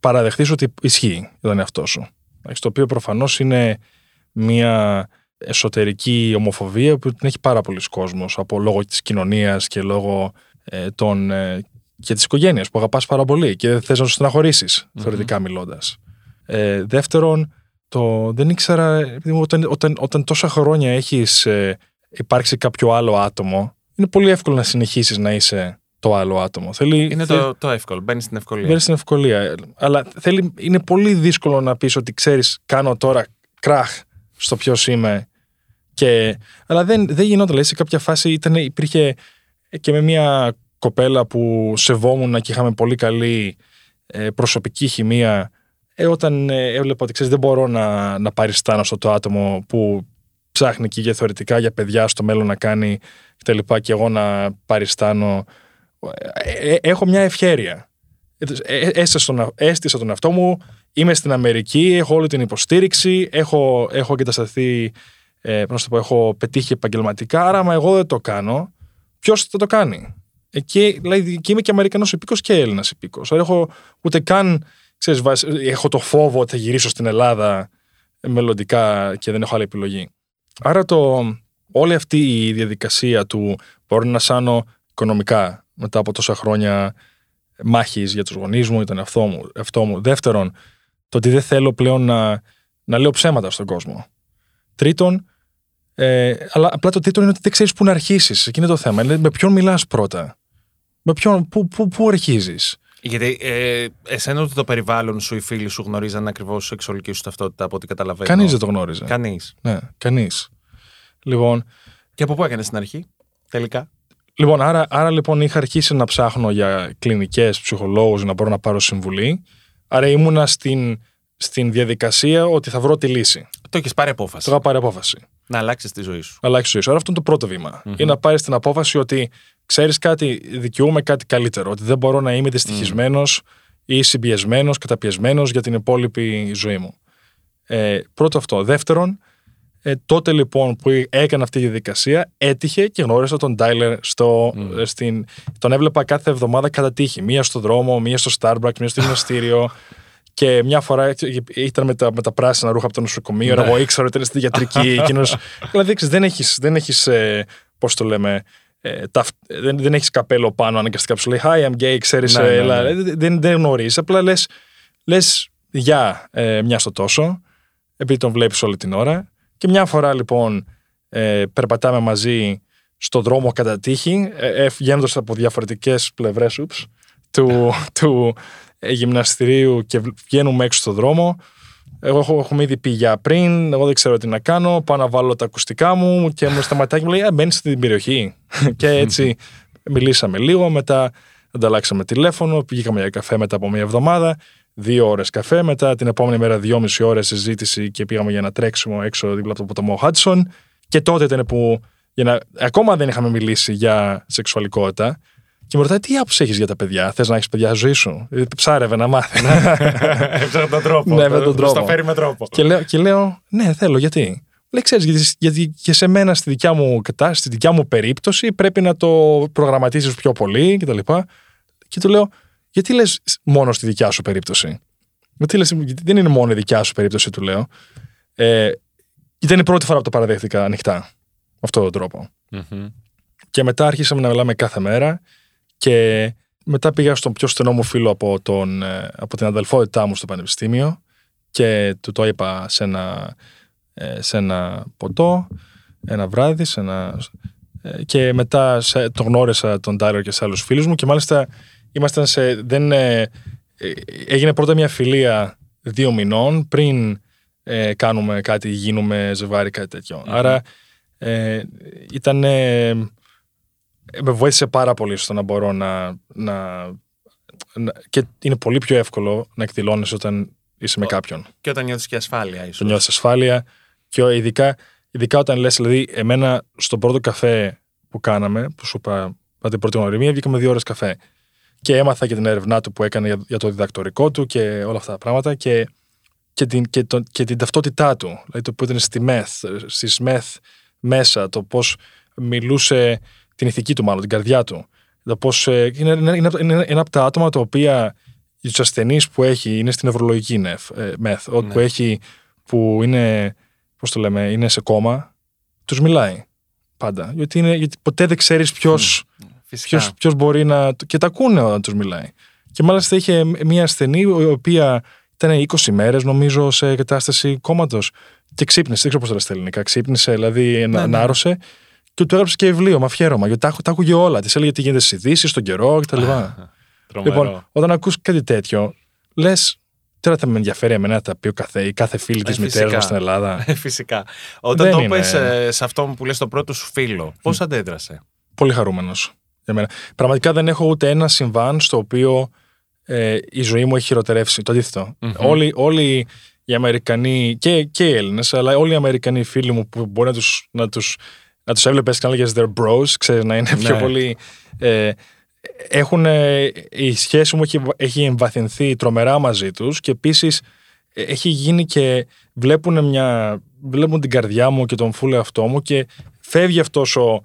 παραδεχτείς ότι ισχύει για τον εαυτό σου. Εντάξει, Το οποίο προφανώς είναι μια εσωτερική ομοφοβία που την έχει πάρα πολλοί κόσμος από λόγω της κοινωνίας και λόγω ε, των, ε, και της οικογένειας που αγαπάς πάρα πολύ και δεν θες να σου στεναχωρήσεις θεωρητικά μιλώντας. Ε, δεύτερον, το, δεν ήξερα, επειδή μου, όταν, όταν, όταν τόσα χρόνια έχεις ε, υπάρξει κάποιο άλλο άτομο, είναι πολύ εύκολο να συνεχίσεις να είσαι το άλλο άτομο. Θέλει, Είναι θέλει- το, το εύκολο. Μπαίνεις στην ευκολία. Μπαίνεις στην ευκολία. Αλλά θέλει, είναι πολύ δύσκολο να πεις ότι ξέρεις, κάνω τώρα κράχ στο ποιος είμαι. Και, αλλά δεν, δεν γινόταν. Δηλαδή, σε κάποια φάση ήταν, υπήρχε και με μια κοπέλα που σεβόμουν και είχαμε πολύ καλή ε, προσωπική χημεία. Ε, όταν ε, έβλεπα ότι ξέρεις, δεν μπορώ να, να παριστάνω στο το άτομο που ψάχνει και για θεωρητικά για παιδιά στο μέλλον να κάνει κτλ. Και, και εγώ να παριστάνω. Ε, ε, έχω μια ευχέρεια. Ε, ε, έστησα τον, έστησα τον εαυτό μου, είμαι στην Αμερική, έχω όλη την υποστήριξη, έχω, έχω εγκατασταθεί, ε, πώς να το πω, έχω πετύχει επαγγελματικά, άρα άμα εγώ δεν το κάνω, ποιος θα το κάνει; Εκεί, δηλαδή, και είμαι και Αμερικανός υπήκος και Έλληνας υπήκος. Άρα έχω ούτε καν, ξέρεις, βάση- έχω το φόβο ότι θα γυρίσω στην Ελλάδα μελλοντικά και δεν έχω άλλη επιλογή. Άρα το, όλη αυτή η διαδικασία του μπορώ να σάνω οικονομικά, μετά από τόσα χρόνια μάχης για τους γονείς μου, ήταν αυτό μου, αυτό μου. Δεύτερον, το ότι δεν θέλω πλέον να, να λέω ψέματα στον κόσμο. Τρίτον, ε, αλλά απλά το τρίτο είναι ότι δεν ξέρεις πού να αρχίσεις. Εκεί είναι το θέμα. Είναι με ποιον μιλάς πρώτα; Με ποιον, πού, πού, πού αρχίζεις; Γιατί ε, εσένα ούτε το περιβάλλον σου, οι φίλοι σου γνωρίζαν ακριβώς η σεξουαλική σου ταυτότητα από ό,τι καταλαβαίνω. Κανείς δεν το γνώριζε. Κανείς. Ναι, κανείς. Λοιπόν, Και από πού έκανες στην αρχή, τελικά; Λοιπόν, άρα, άρα λοιπόν είχα αρχίσει να ψάχνω για κλινικές ψυχολόγους να μπορώ να πάρω συμβουλή. Άρα ήμουνα στην, στην διαδικασία ότι θα βρω τη λύση. Το έχεις πάρει απόφαση. Θα πάρει απόφαση. Να αλλάξεις τη ζωή σου. Να αλλάξει τη ζωή σου. Άρα αυτό είναι το πρώτο βήμα. Είναι να πάρεις την απόφαση ότι ξέρεις κάτι, δικαιούμαι κάτι καλύτερο. Ότι δεν μπορώ να είμαι δυστυχισμένος ή συμπιεσμένος, καταπιεσμένος για την υπόλοιπη ζωή μου. Ε, πρώτο αυτό. Δεύτερον, ε, τότε λοιπόν που έκανα αυτή τη διαδικασία, έτυχε και γνώρισα τον Τάιλερ στο, ε, στην. Τον έβλεπα κάθε εβδομάδα κατά τύχη. Μία στο δρόμο, μία στο Starbucks, μία στο γυμναστήριο. Και μια φορά ήταν με τα, με τα πράσινα ρούχα από το νοσοκομείο. Εγώ ήξερα ότι ήταν στη διατρική. Εκείνος, δηλαδή, ξέρεις, δεν έχεις, δεν έχεις, ε, πώς το λέμε, ε, ταυτ- δεν, δεν έχεις καπέλο πάνω αναγκαστικά που σου λέει Hi, I'm gay, ξέρεις. Ναι, ναι, ναι. Δεν, δεν γνωρίζεις. Απλά λες, λες, γεια, ε, μια στο τόσο, επειδή τον βλέπεις όλη την ώρα. Και μια φορά λοιπόν ε, περπατάμε μαζί στο δρόμο κατά τύχη, ε, βγαίνοντας από διαφορετικές πλευρές του, του ε, γυμναστηρίου και βγαίνουμε έξω στο δρόμο. Εγώ έχω, έχουμε ήδη πει για πριν, εγώ δεν ξέρω τι να κάνω. Πάω να βάλω τα ακουστικά μου και μου σταματάει και μου λέει: «Α, Μπαίνεις στην περιοχή. και έτσι μιλήσαμε λίγο. Μετά ανταλλάξαμε τηλέφωνο, πήγαμε για καφέ μετά από μια εβδομάδα. Δύο ώρες καφέ. Μετά την επόμενη μέρα, δυόμιση ώρες συζήτηση και πήγαμε για ένα τρέξιμο έξω δίπλα από το ποταμό Χάτσον. Και τότε ήταν που για να, ακόμα δεν είχαμε μιλήσει για σεξουαλικότητα. Και μου ρωτάει τι άποψη έχεις για τα παιδιά; Θες να έχεις παιδιά ζωή σου; Ε, Ψάρευε να μάθει. Έψαχνα τον τρόπο. Ναι, με τον τρόπο. Το φέρει με τρόπο. και, λέω, και λέω, ναι, θέλω, γιατί; Λέει, ξέρεις, γιατί, γιατί και σε μένα στη δικιά μου κατάσταση, στη δικιά μου περίπτωση πρέπει να το προγραμματίσεις πιο πολύ κτλ. Και, και του λέω, γιατί λες μόνο στη δικιά σου περίπτωση; Γιατί λες, γιατί δεν είναι μόνο η δικιά σου περίπτωση, του λέω. Ε, ήταν η πρώτη φορά που το παραδέχτηκα ανοιχτά, με αυτόν τον τρόπο. Και μετά άρχισαμε να μιλάμε κάθε μέρα και μετά πήγα στον πιο στενό μου φίλο από, τον, ε, από την αδελφότητά μου στο πανεπιστήμιο και του το είπα σε ένα, ε, σε ένα ποτό, ένα βράδυ, σε ένα... ε, και μετά σε, τον γνώρισα τον Τάιλερ και σε άλλους φίλους μου και μάλιστα ήμασταν σε... Δεν, ε, ε, έγινε πρώτα μια φιλία δύο μηνών πριν ε, κάνουμε κάτι, γίνουμε ζευγάρι, κάτι τέτοιο. Άρα ε, ήταν... ε, με βοήθησε πάρα πολύ στο να μπορώ να, να, να- και είναι πολύ πιο εύκολο να εκδηλώνεις όταν είσαι με κάποιον. Και όταν νιώθεις και ασφάλεια, ίσως. Το νιώθεις ασφάλεια και ο- ειδικά, ειδικά όταν λες, δηλαδή, εμένα στον πρώτο καφέ που κάναμε, που σου είπα, πάτε πρώτη γνωριμία, βγήκαμε δύο ώρες καφέ. Και έμαθα και την έρευνά του που έκανε για, για το διδακτορικό του και όλα αυτά τα πράγματα και, και, την, και, το, και την ταυτότητά του. Δηλαδή το που ήταν στη μεθ, στις μεθ μέσα, το πώς μιλούσε την ηθική του μάλλον, την καρδιά του. Το πώς, ε, είναι, είναι, είναι, είναι ένα από τα άτομα τα οποία για τους ασθενείς που έχει είναι στην νευρολογική νεφ, ε, μεθ, ό, που έχει που είναι, πώς το λέμε, είναι σε κόμμα, τους μιλάει πάντα. Γιατί, είναι, γιατί ποτέ δεν ξέρεις ποιος, Φυσικά. Ποιος, ποιος μπορεί να... και τα ακούνε όταν τους μιλάει. Και μάλιστα είχε μια ασθενή η οποία ήταν 20 μέρες νομίζω σε κατάσταση κόμματος και ξύπνησε, δεν ξέρω πώς το λες στα ελληνικά, ξύπνησε, δηλαδή να, ναι. νάρωσε και του έγραψε και βιβλίο με αφιέρωμα, γιατί τα, άκου- τα άκουγε όλα. Της έλεγε τι γίνεται στις ειδήσεις, στον καιρό κτλ. Τρομερό. Λοιπόν, όταν ακούς κάτι τέτοιο, λες, τώρα θα με ενδιαφέρει εμένα να τα πει ο κάθε, η κάθε φίλη της Ε, μητέρας φυσικά. μου στην Ελλάδα. Ε, Φυσικά. Όταν Δεν το είναι- είπες ε, σε αυτό που λες το πρώτο σου φίλο, πώς αντέδρασε; Πολύ χαρούμενος για μένα. Πραγματικά δεν έχω ούτε ένα συμβάν στο οποίο ε, η ζωή μου έχει χειροτερεύσει. Το αντιθετο Όλοι, όλοι οι Αμερικανοί και, και οι Έλληνες, αλλά όλοι οι Αμερικανοί φίλοι μου που μπορεί να τους να τους, να τους έβλεπες και να λέγες they're bros, ξέρεις να είναι πιο Ναι. πολύ. Ε, έχουν, ε, η σχέση μου έχει, έχει εμβαθυνθεί τρομερά μαζί τους και επίσης ε, έχει γίνει και βλέπουν, μια, βλέπουν την καρδιά μου και τον φούλε αυτό μου και φεύγει αυτός ο...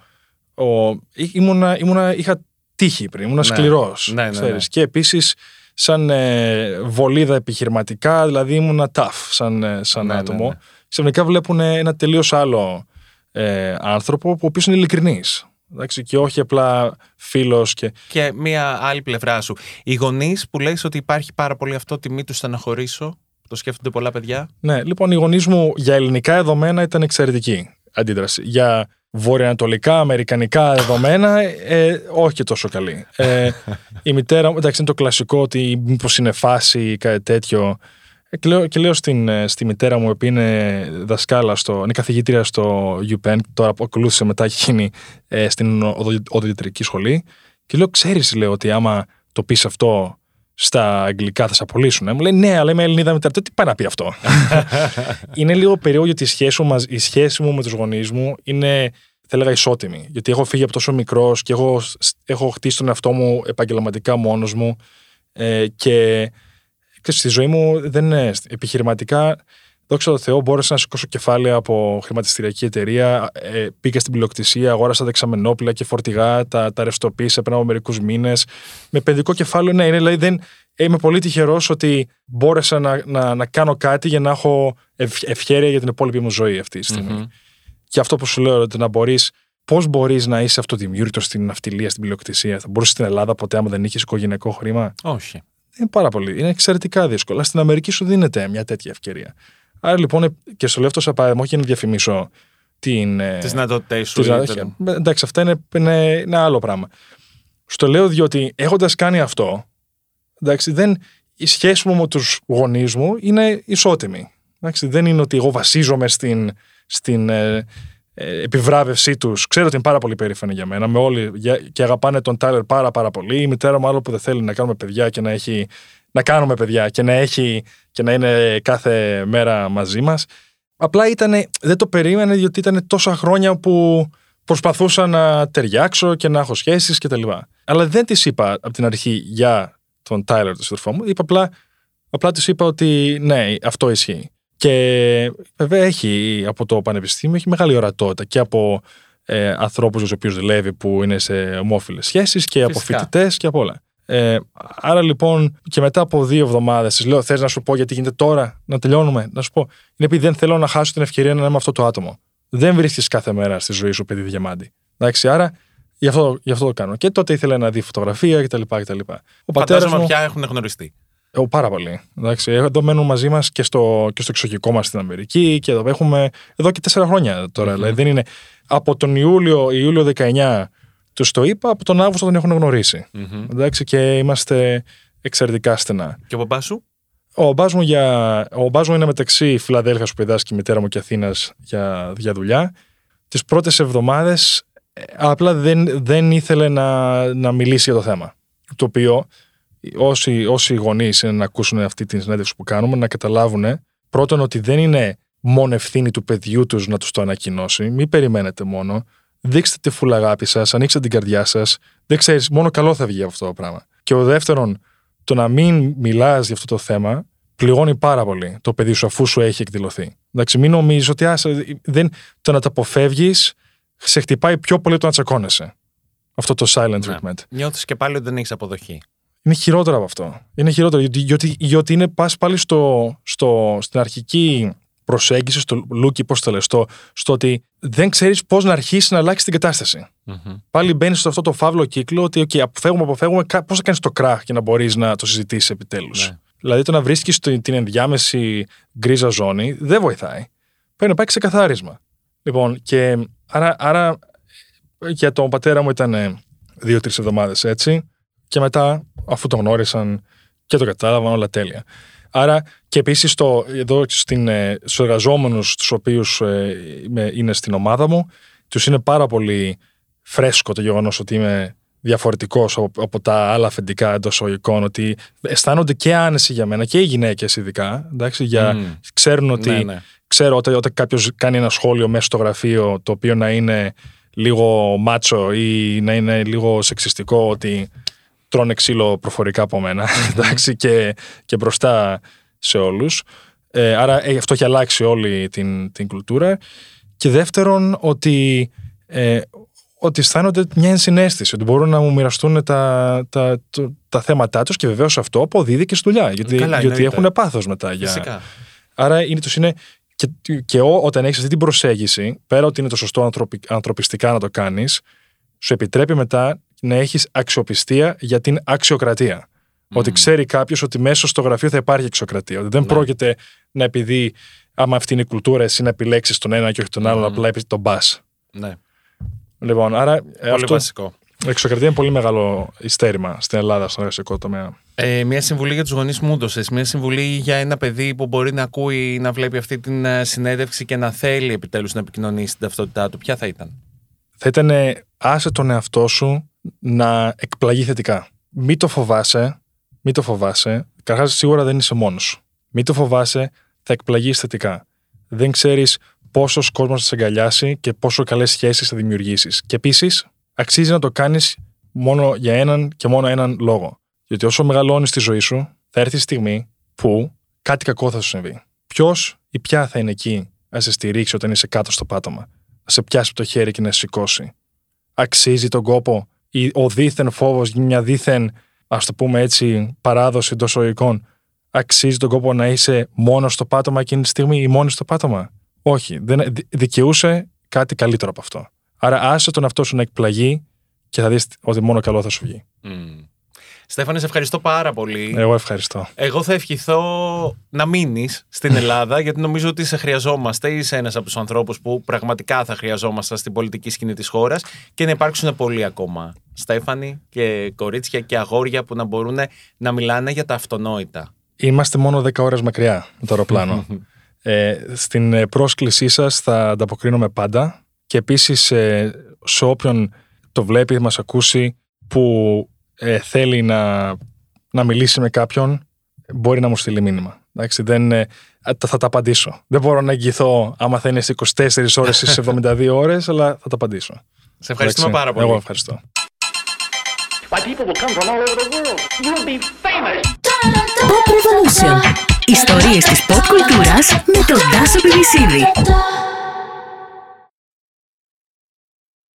ο ήμουνα, ήμουνα, είχα τύχη πριν, ήμουνα Ναι. σκληρός. Ναι, ναι, ξέρεις. ναι. Και επίσης σαν ε, βολίδα επιχειρηματικά, δηλαδή ήμουνα tough σαν, ε, σαν Ναι, ναι, άτομο. ναι. Ξαφνικά βλέπουν ένα τελείως άλλο ε, άνθρωπο, που ο οποίος είναι ειλικρινής. Εντάξει, και όχι απλά φίλος και. Και μία άλλη πλευρά σου. Οι γονείς που λέει ότι υπάρχει πάρα πολύ αυτό, τιμή τους στεναχωρήσω. Το σκέφτονται πολλά παιδιά; Ναι, λοιπόν, οι γονείς μου για ελληνικά δεδομένα ήταν εξαιρετική αντίδραση. Για βορειοανατολικά, αμερικανικά δεδομένα, ε, όχι και τόσο καλή. Ε, η μητέρα μου, εντάξει, είναι το κλασικό ότι μήπως είναι φάση ή κάτι τέτοιο. Ε, και λέω, και λέω στην, ε, στη μητέρα μου, που είναι δασκάλα, στο, είναι καθηγήτρια στο UPenn, τώρα που ακολούθησε μετά έχει γίνει ε, στην οδο- οδοντιατρική σχολή. Και λέω, ξέρεις, λέω, ότι άμα το πεις αυτό στα αγγλικά θα σε απολύσουν. Μου λέει, ναι, αλλά είμαι Ελληνίδα μητέρα. Τι πάει να πει αυτό; είναι λίγο περίεργο γιατί η σχέση, μου, μαζί- η σχέση μου με τους γονείς μου είναι, θα έλεγα, ισότιμη. Γιατί έχω φύγει από τόσο μικρός και έχω, έχω χτίσει τον εαυτό μου επαγγελματικά μόνος μου. Ε, και ξέρεις, στη ζωή μου δεν είναι επιχειρηματικά. Δόξα τω Θεώ, μπόρεσα να σηκώσω κεφάλαια από χρηματιστηριακή εταιρεία. Ε, πήγα στην πληροκτησία, αγόρασα δεξαμενόπλα και φορτηγά, τα, τα ρευστοποίησα πριν από μερικούς μήνες. Με παιδικό κεφάλαιο, ναι, είναι, δηλαδή δεν, είμαι πολύ τυχερός ότι μπόρεσα να, να, να κάνω κάτι για να έχω ευ, ευχαίρεια για την υπόλοιπη μου ζωή αυτή τη στιγμη Και αυτό που σου λέω, ότι να μπορείς, πώς μπορείς να είσαι αυτοδημιούργητος στην ναυτιλία, στην πληροκτησία. Θα μπορούσες στην Ελλάδα ποτέ, άμα δεν είχες οικογενειακό χρήμα; Όχι. Είναι πάρα πολύ. Είναι εξαιρετικά δύσκολο. Στην Αμερική σου δίνεται μια τέτοια ευκαιρία. Άρα λοιπόν, και στο λέω αυτό σαν παράδειγμα, όχι για να διαφημίσω την. ε, Τις δυνατότητές σου. τις- ή όχι, το- εντάξει, αυτά είναι, είναι, είναι άλλο πράγμα. Στο λέω διότι έχοντας κάνει αυτό, εντάξει, δεν, η σχέση μου με τους γονείς μου είναι ισότιμη. Εντάξει, δεν είναι ότι εγώ βασίζομαι στην, στην ε, ε, επιβράβευσή τους. Ξέρω ότι είναι πάρα πολύ περήφανοι για μένα με όλοι, για- και αγαπάνε τον Τάιλερ πάρα, πάρα πολύ. Η μητέρα μου άλλο που δεν θέλει να κάνουμε παιδιά και να έχει. Να κάνουμε παιδιά και να, έχει, και να είναι κάθε μέρα μαζί μας. Απλά ήταν, δεν το περίμενε διότι ήταν τόσα χρόνια που προσπαθούσα να ταιριάξω και να έχω σχέσεις και τα λοιπά. Αλλά δεν της είπα από την αρχή για τον Τάιλερ, τον σύντροφό μου. Είπα απλά, απλά της είπα ότι ναι, αυτό ισχύει. Και βέβαια έχει από το πανεπιστήμιο έχει μεγάλη ορατότητα και από ε, ανθρώπους με τους οποίους δουλεύει που είναι σε ομόφυλες σχέσεις και από Φυσικά. φοιτητές και από όλα. Ε, άρα λοιπόν και μετά από δύο εβδομάδες της λέω: Θες να σου πω γιατί γίνεται τώρα, να τελειώνουμε. Να σου πω: Είναι επειδή δεν θέλω να χάσω την ευκαιρία να είμαι με αυτό το άτομο. Δεν βρίσκεις κάθε μέρα στη ζωή σου παιδί διαμάντη. Εντάξει, άρα γι αυτό, γι' αυτό το κάνω. Και τότε ήθελε να δει φωτογραφία κτλ. κτλ. Ο πατέρας Φαντάζομαι μου. πια έχουν γνωριστεί. Ε, πάρα πολύ. Εντάξει, εδώ μένουν μαζί μας και στο, και στο εξοχικό μας στην Αμερική και εδώ έχουμε εδώ και τέσσερα χρόνια τώρα. Δηλαδή δεν είναι. Από τον Ιούλιο, Ιούλιο 19 τους το είπα, από τον Αύγουστο τον έχουν γνωρίσει. Μμμ. Εντάξει, και είμαστε εξαιρετικά στενά. Και ο μπαμπάς σου; Ο μπάς μου, για, ο μπάς μου είναι μεταξύ Φιλαδέλφιας που διδάσκει η μητέρα μου και Αθήνας για, για δουλειά. Τις πρώτες εβδομάδες απλά δεν, δεν ήθελε να, να μιλήσει για το θέμα. Το οποίο όσοι, όσοι γονείς είναι να ακούσουν αυτή τη συνέντευξη που κάνουμε, να καταλάβουν πρώτον ότι δεν είναι μόνο ευθύνη του παιδιού τους να τους το ανακοινώσει. Μην περιμένετε μόνο. Δείξτε τη φούλα αγάπη σας, ανοίξτε την καρδιά σας. Δεν ξέρεις, μόνο καλό θα βγει από αυτό το πράγμα. Και ο δεύτερον, το να μην μιλάς για αυτό το θέμα πληγώνει πάρα πολύ το παιδί σου αφού σου έχει εκδηλωθεί. Εντάξει, μην νομίζεις ότι άσε, δεν, το να το αποφεύγεις σε χτυπάει πιο πολύ από το να τσακώνεσαι. Αυτό το silent treatment. Νιώθεις και πάλι ότι δεν έχεις αποδοχή. Είναι χειρότερο από αυτό. Είναι χειρότερο γιατί, γιατί, γιατί είναι πας πάλι στο, στο, στην αρχική προσέγγιση, στο λούκι, πώς το λες, στο, στο ότι δεν ξέρεις πώς να αρχίσεις να αλλάξεις την κατάσταση. Μμμ. Πάλι μπαίνεις σε αυτό το φαύλο κύκλο ότι okay, αποφεύγουμε, αποφεύγουμε, πώς θα κάνεις το κράχ για να μπορείς να το συζητήσεις επιτέλους. Ναι. Δηλαδή το να βρίσκεις την ενδιάμεση γκρίζα ζώνη δεν βοηθάει. Πρέπει να πάει ξεκαθάρισμα. Λοιπόν, και άρα, άρα για τον πατέρα μου ήταν δύο-τρεις εβδομάδες έτσι. Και μετά, αφού τον γνώρισαν και το κατάλαβαν, όλα τέλεια. Άρα και επίσης εδώ στην, ε, στους εργαζόμενους τους οποίους είναι στην ομάδα μου, τους είναι πάρα πολύ φρέσκο το γεγονός ότι είμαι διαφορετικός από, από τα άλλα αφεντικά εντός εισαγωγικών, ότι αισθάνονται και άνεση για μένα και οι γυναίκες ειδικά. Εντάξει, για, Μμμ. Ξέρουν ότι. Ναι, ναι. Ξέρω ότι όταν κάποιος κάνει ένα σχόλιο μέσα στο γραφείο το οποίο να είναι λίγο μάτσο ή να είναι λίγο σεξιστικό, ότι τρώνε ξύλο προφορικά από μένα εντάξει, και, και μπροστά σε όλους. Ε, άρα ε, αυτό έχει αλλάξει όλη την, την κουλτούρα. Και δεύτερον, ότι, ε, ότι αισθάνονται μια ενσυναίσθηση, ότι μπορούν να μου μοιραστούν τα, τα, το- τα θέματά τους και βεβαίως αυτό αποδίδει και στη δουλειά, γιατί, Καλά, γιατί εννοείται. έχουν πάθος μετά. Για... Φυσικά. Άρα είναι, τους είναι και, και ό- όταν έχεις αυτή την προσέγγιση, πέρα ότι είναι το σωστό ανθρωπι- ανθρωπιστικά να το κάνεις, σου επιτρέπει μετά να έχεις αξιοπιστία για την αξιοκρατία. Ότι ξέρει κάποιος ότι μέσα στο γραφείο θα υπάρχει αξιοκρατία. Ότι δεν Ναι. πρόκειται να επειδή, άμα αυτή είναι η κουλτούρα, εσύ να επιλέξεις τον ένα και όχι τον άλλον, απλά επειδή τον πας. Ναι, Λοιπόν, άρα ε, πολύ αυτό, βασικό. η αξιοκρατία είναι πολύ μεγάλο υστέρημα στην Ελλάδα, στον εργασιακό τομέα. Ε, μια συμβουλή για τους γονείς μου έδωσε. Μια συμβουλή για ένα παιδί που μπορεί να ακούει, να βλέπει αυτή την ε, συνέντευξη και να θέλει επιτέλους να επικοινωνήσει την ταυτότητά του. Ποια θα ήταν; θα ήταν ε, άσε τον εαυτό σου να εκπλαγεί θετικά. Μην το φοβάσαι, μην το φοβάσαι. Καταρχάς, σίγουρα δεν είσαι μόνος σου. Μην το φοβάσαι, θα εκπλαγείς θετικά. Δεν ξέρεις πόσος κόσμος θα σε αγκαλιάσει και πόσο καλές σχέσεις θα δημιουργήσεις. Και επίσης, αξίζει να το κάνεις μόνο για έναν και μόνο έναν λόγο. Γιατί όσο μεγαλώνεις τη ζωή σου, θα έρθει η στιγμή που κάτι κακό θα σου συμβεί. Ποιος ή ποια θα είναι εκεί να σε στηρίξει όταν είσαι κάτω στο πάτωμα, να σε πιάσει από το χέρι και να σε σηκώσει. Αξίζει τον κόπο ή ο δίθεν φόβος, μια δίθεν, ας το πούμε έτσι, παράδοση εντός οικών. Αξίζει τον κόπο να είσαι μόνος στο πάτωμα εκείνη τη στιγμή ή μόνη στο πάτωμα; Όχι. Δεν, δι- δικαιούσε κάτι καλύτερο από αυτό. Άρα άσε τον αυτό σου να εκπλαγεί και θα δεις ότι μόνο καλό θα σου βγει. Στέφανε, σε ευχαριστώ πάρα πολύ. Εγώ ευχαριστώ. Εγώ θα ευχηθώ να μείνεις στην Ελλάδα, γιατί νομίζω ότι σε χρειαζόμαστε. Είσαι ένας από τους ανθρώπους που πραγματικά θα χρειαζόμαστε στην πολιτική σκηνή της χώρας και να υπάρξουν πολλοί ακόμα. Στέφανοι και κορίτσια και αγόρια που να μπορούν να μιλάνε για τα αυτονόητα. Είμαστε μόνο 10 ώρες μακριά με το αεροπλάνο. ε, στην ε, πρόσκλησή σας θα ανταποκρίνομαι πάντα και επίσης ε, σε όποιον το βλέπει, μας ακούσει που ε, θέλει να, να μιλήσει με κάποιον μπορεί να μου στείλει μήνυμα. Εντάξει, δεν, ε, θα, θα τα απαντήσω. Δεν μπορώ να εγγυηθώ άμα θα είναι σε 24 ώρες ή σε 72 ώρες, αλλά θα τα απαντήσω. Σε ευχαριστούμε Εντάξει, πάρα πολύ. Εγώ ευχαριστώ. Why, people will come from all over the world. You'll be famous. Pop Revolution. Ιστορίες της pop κουλτούρας με τον Τάσο Πιβισίδη. Da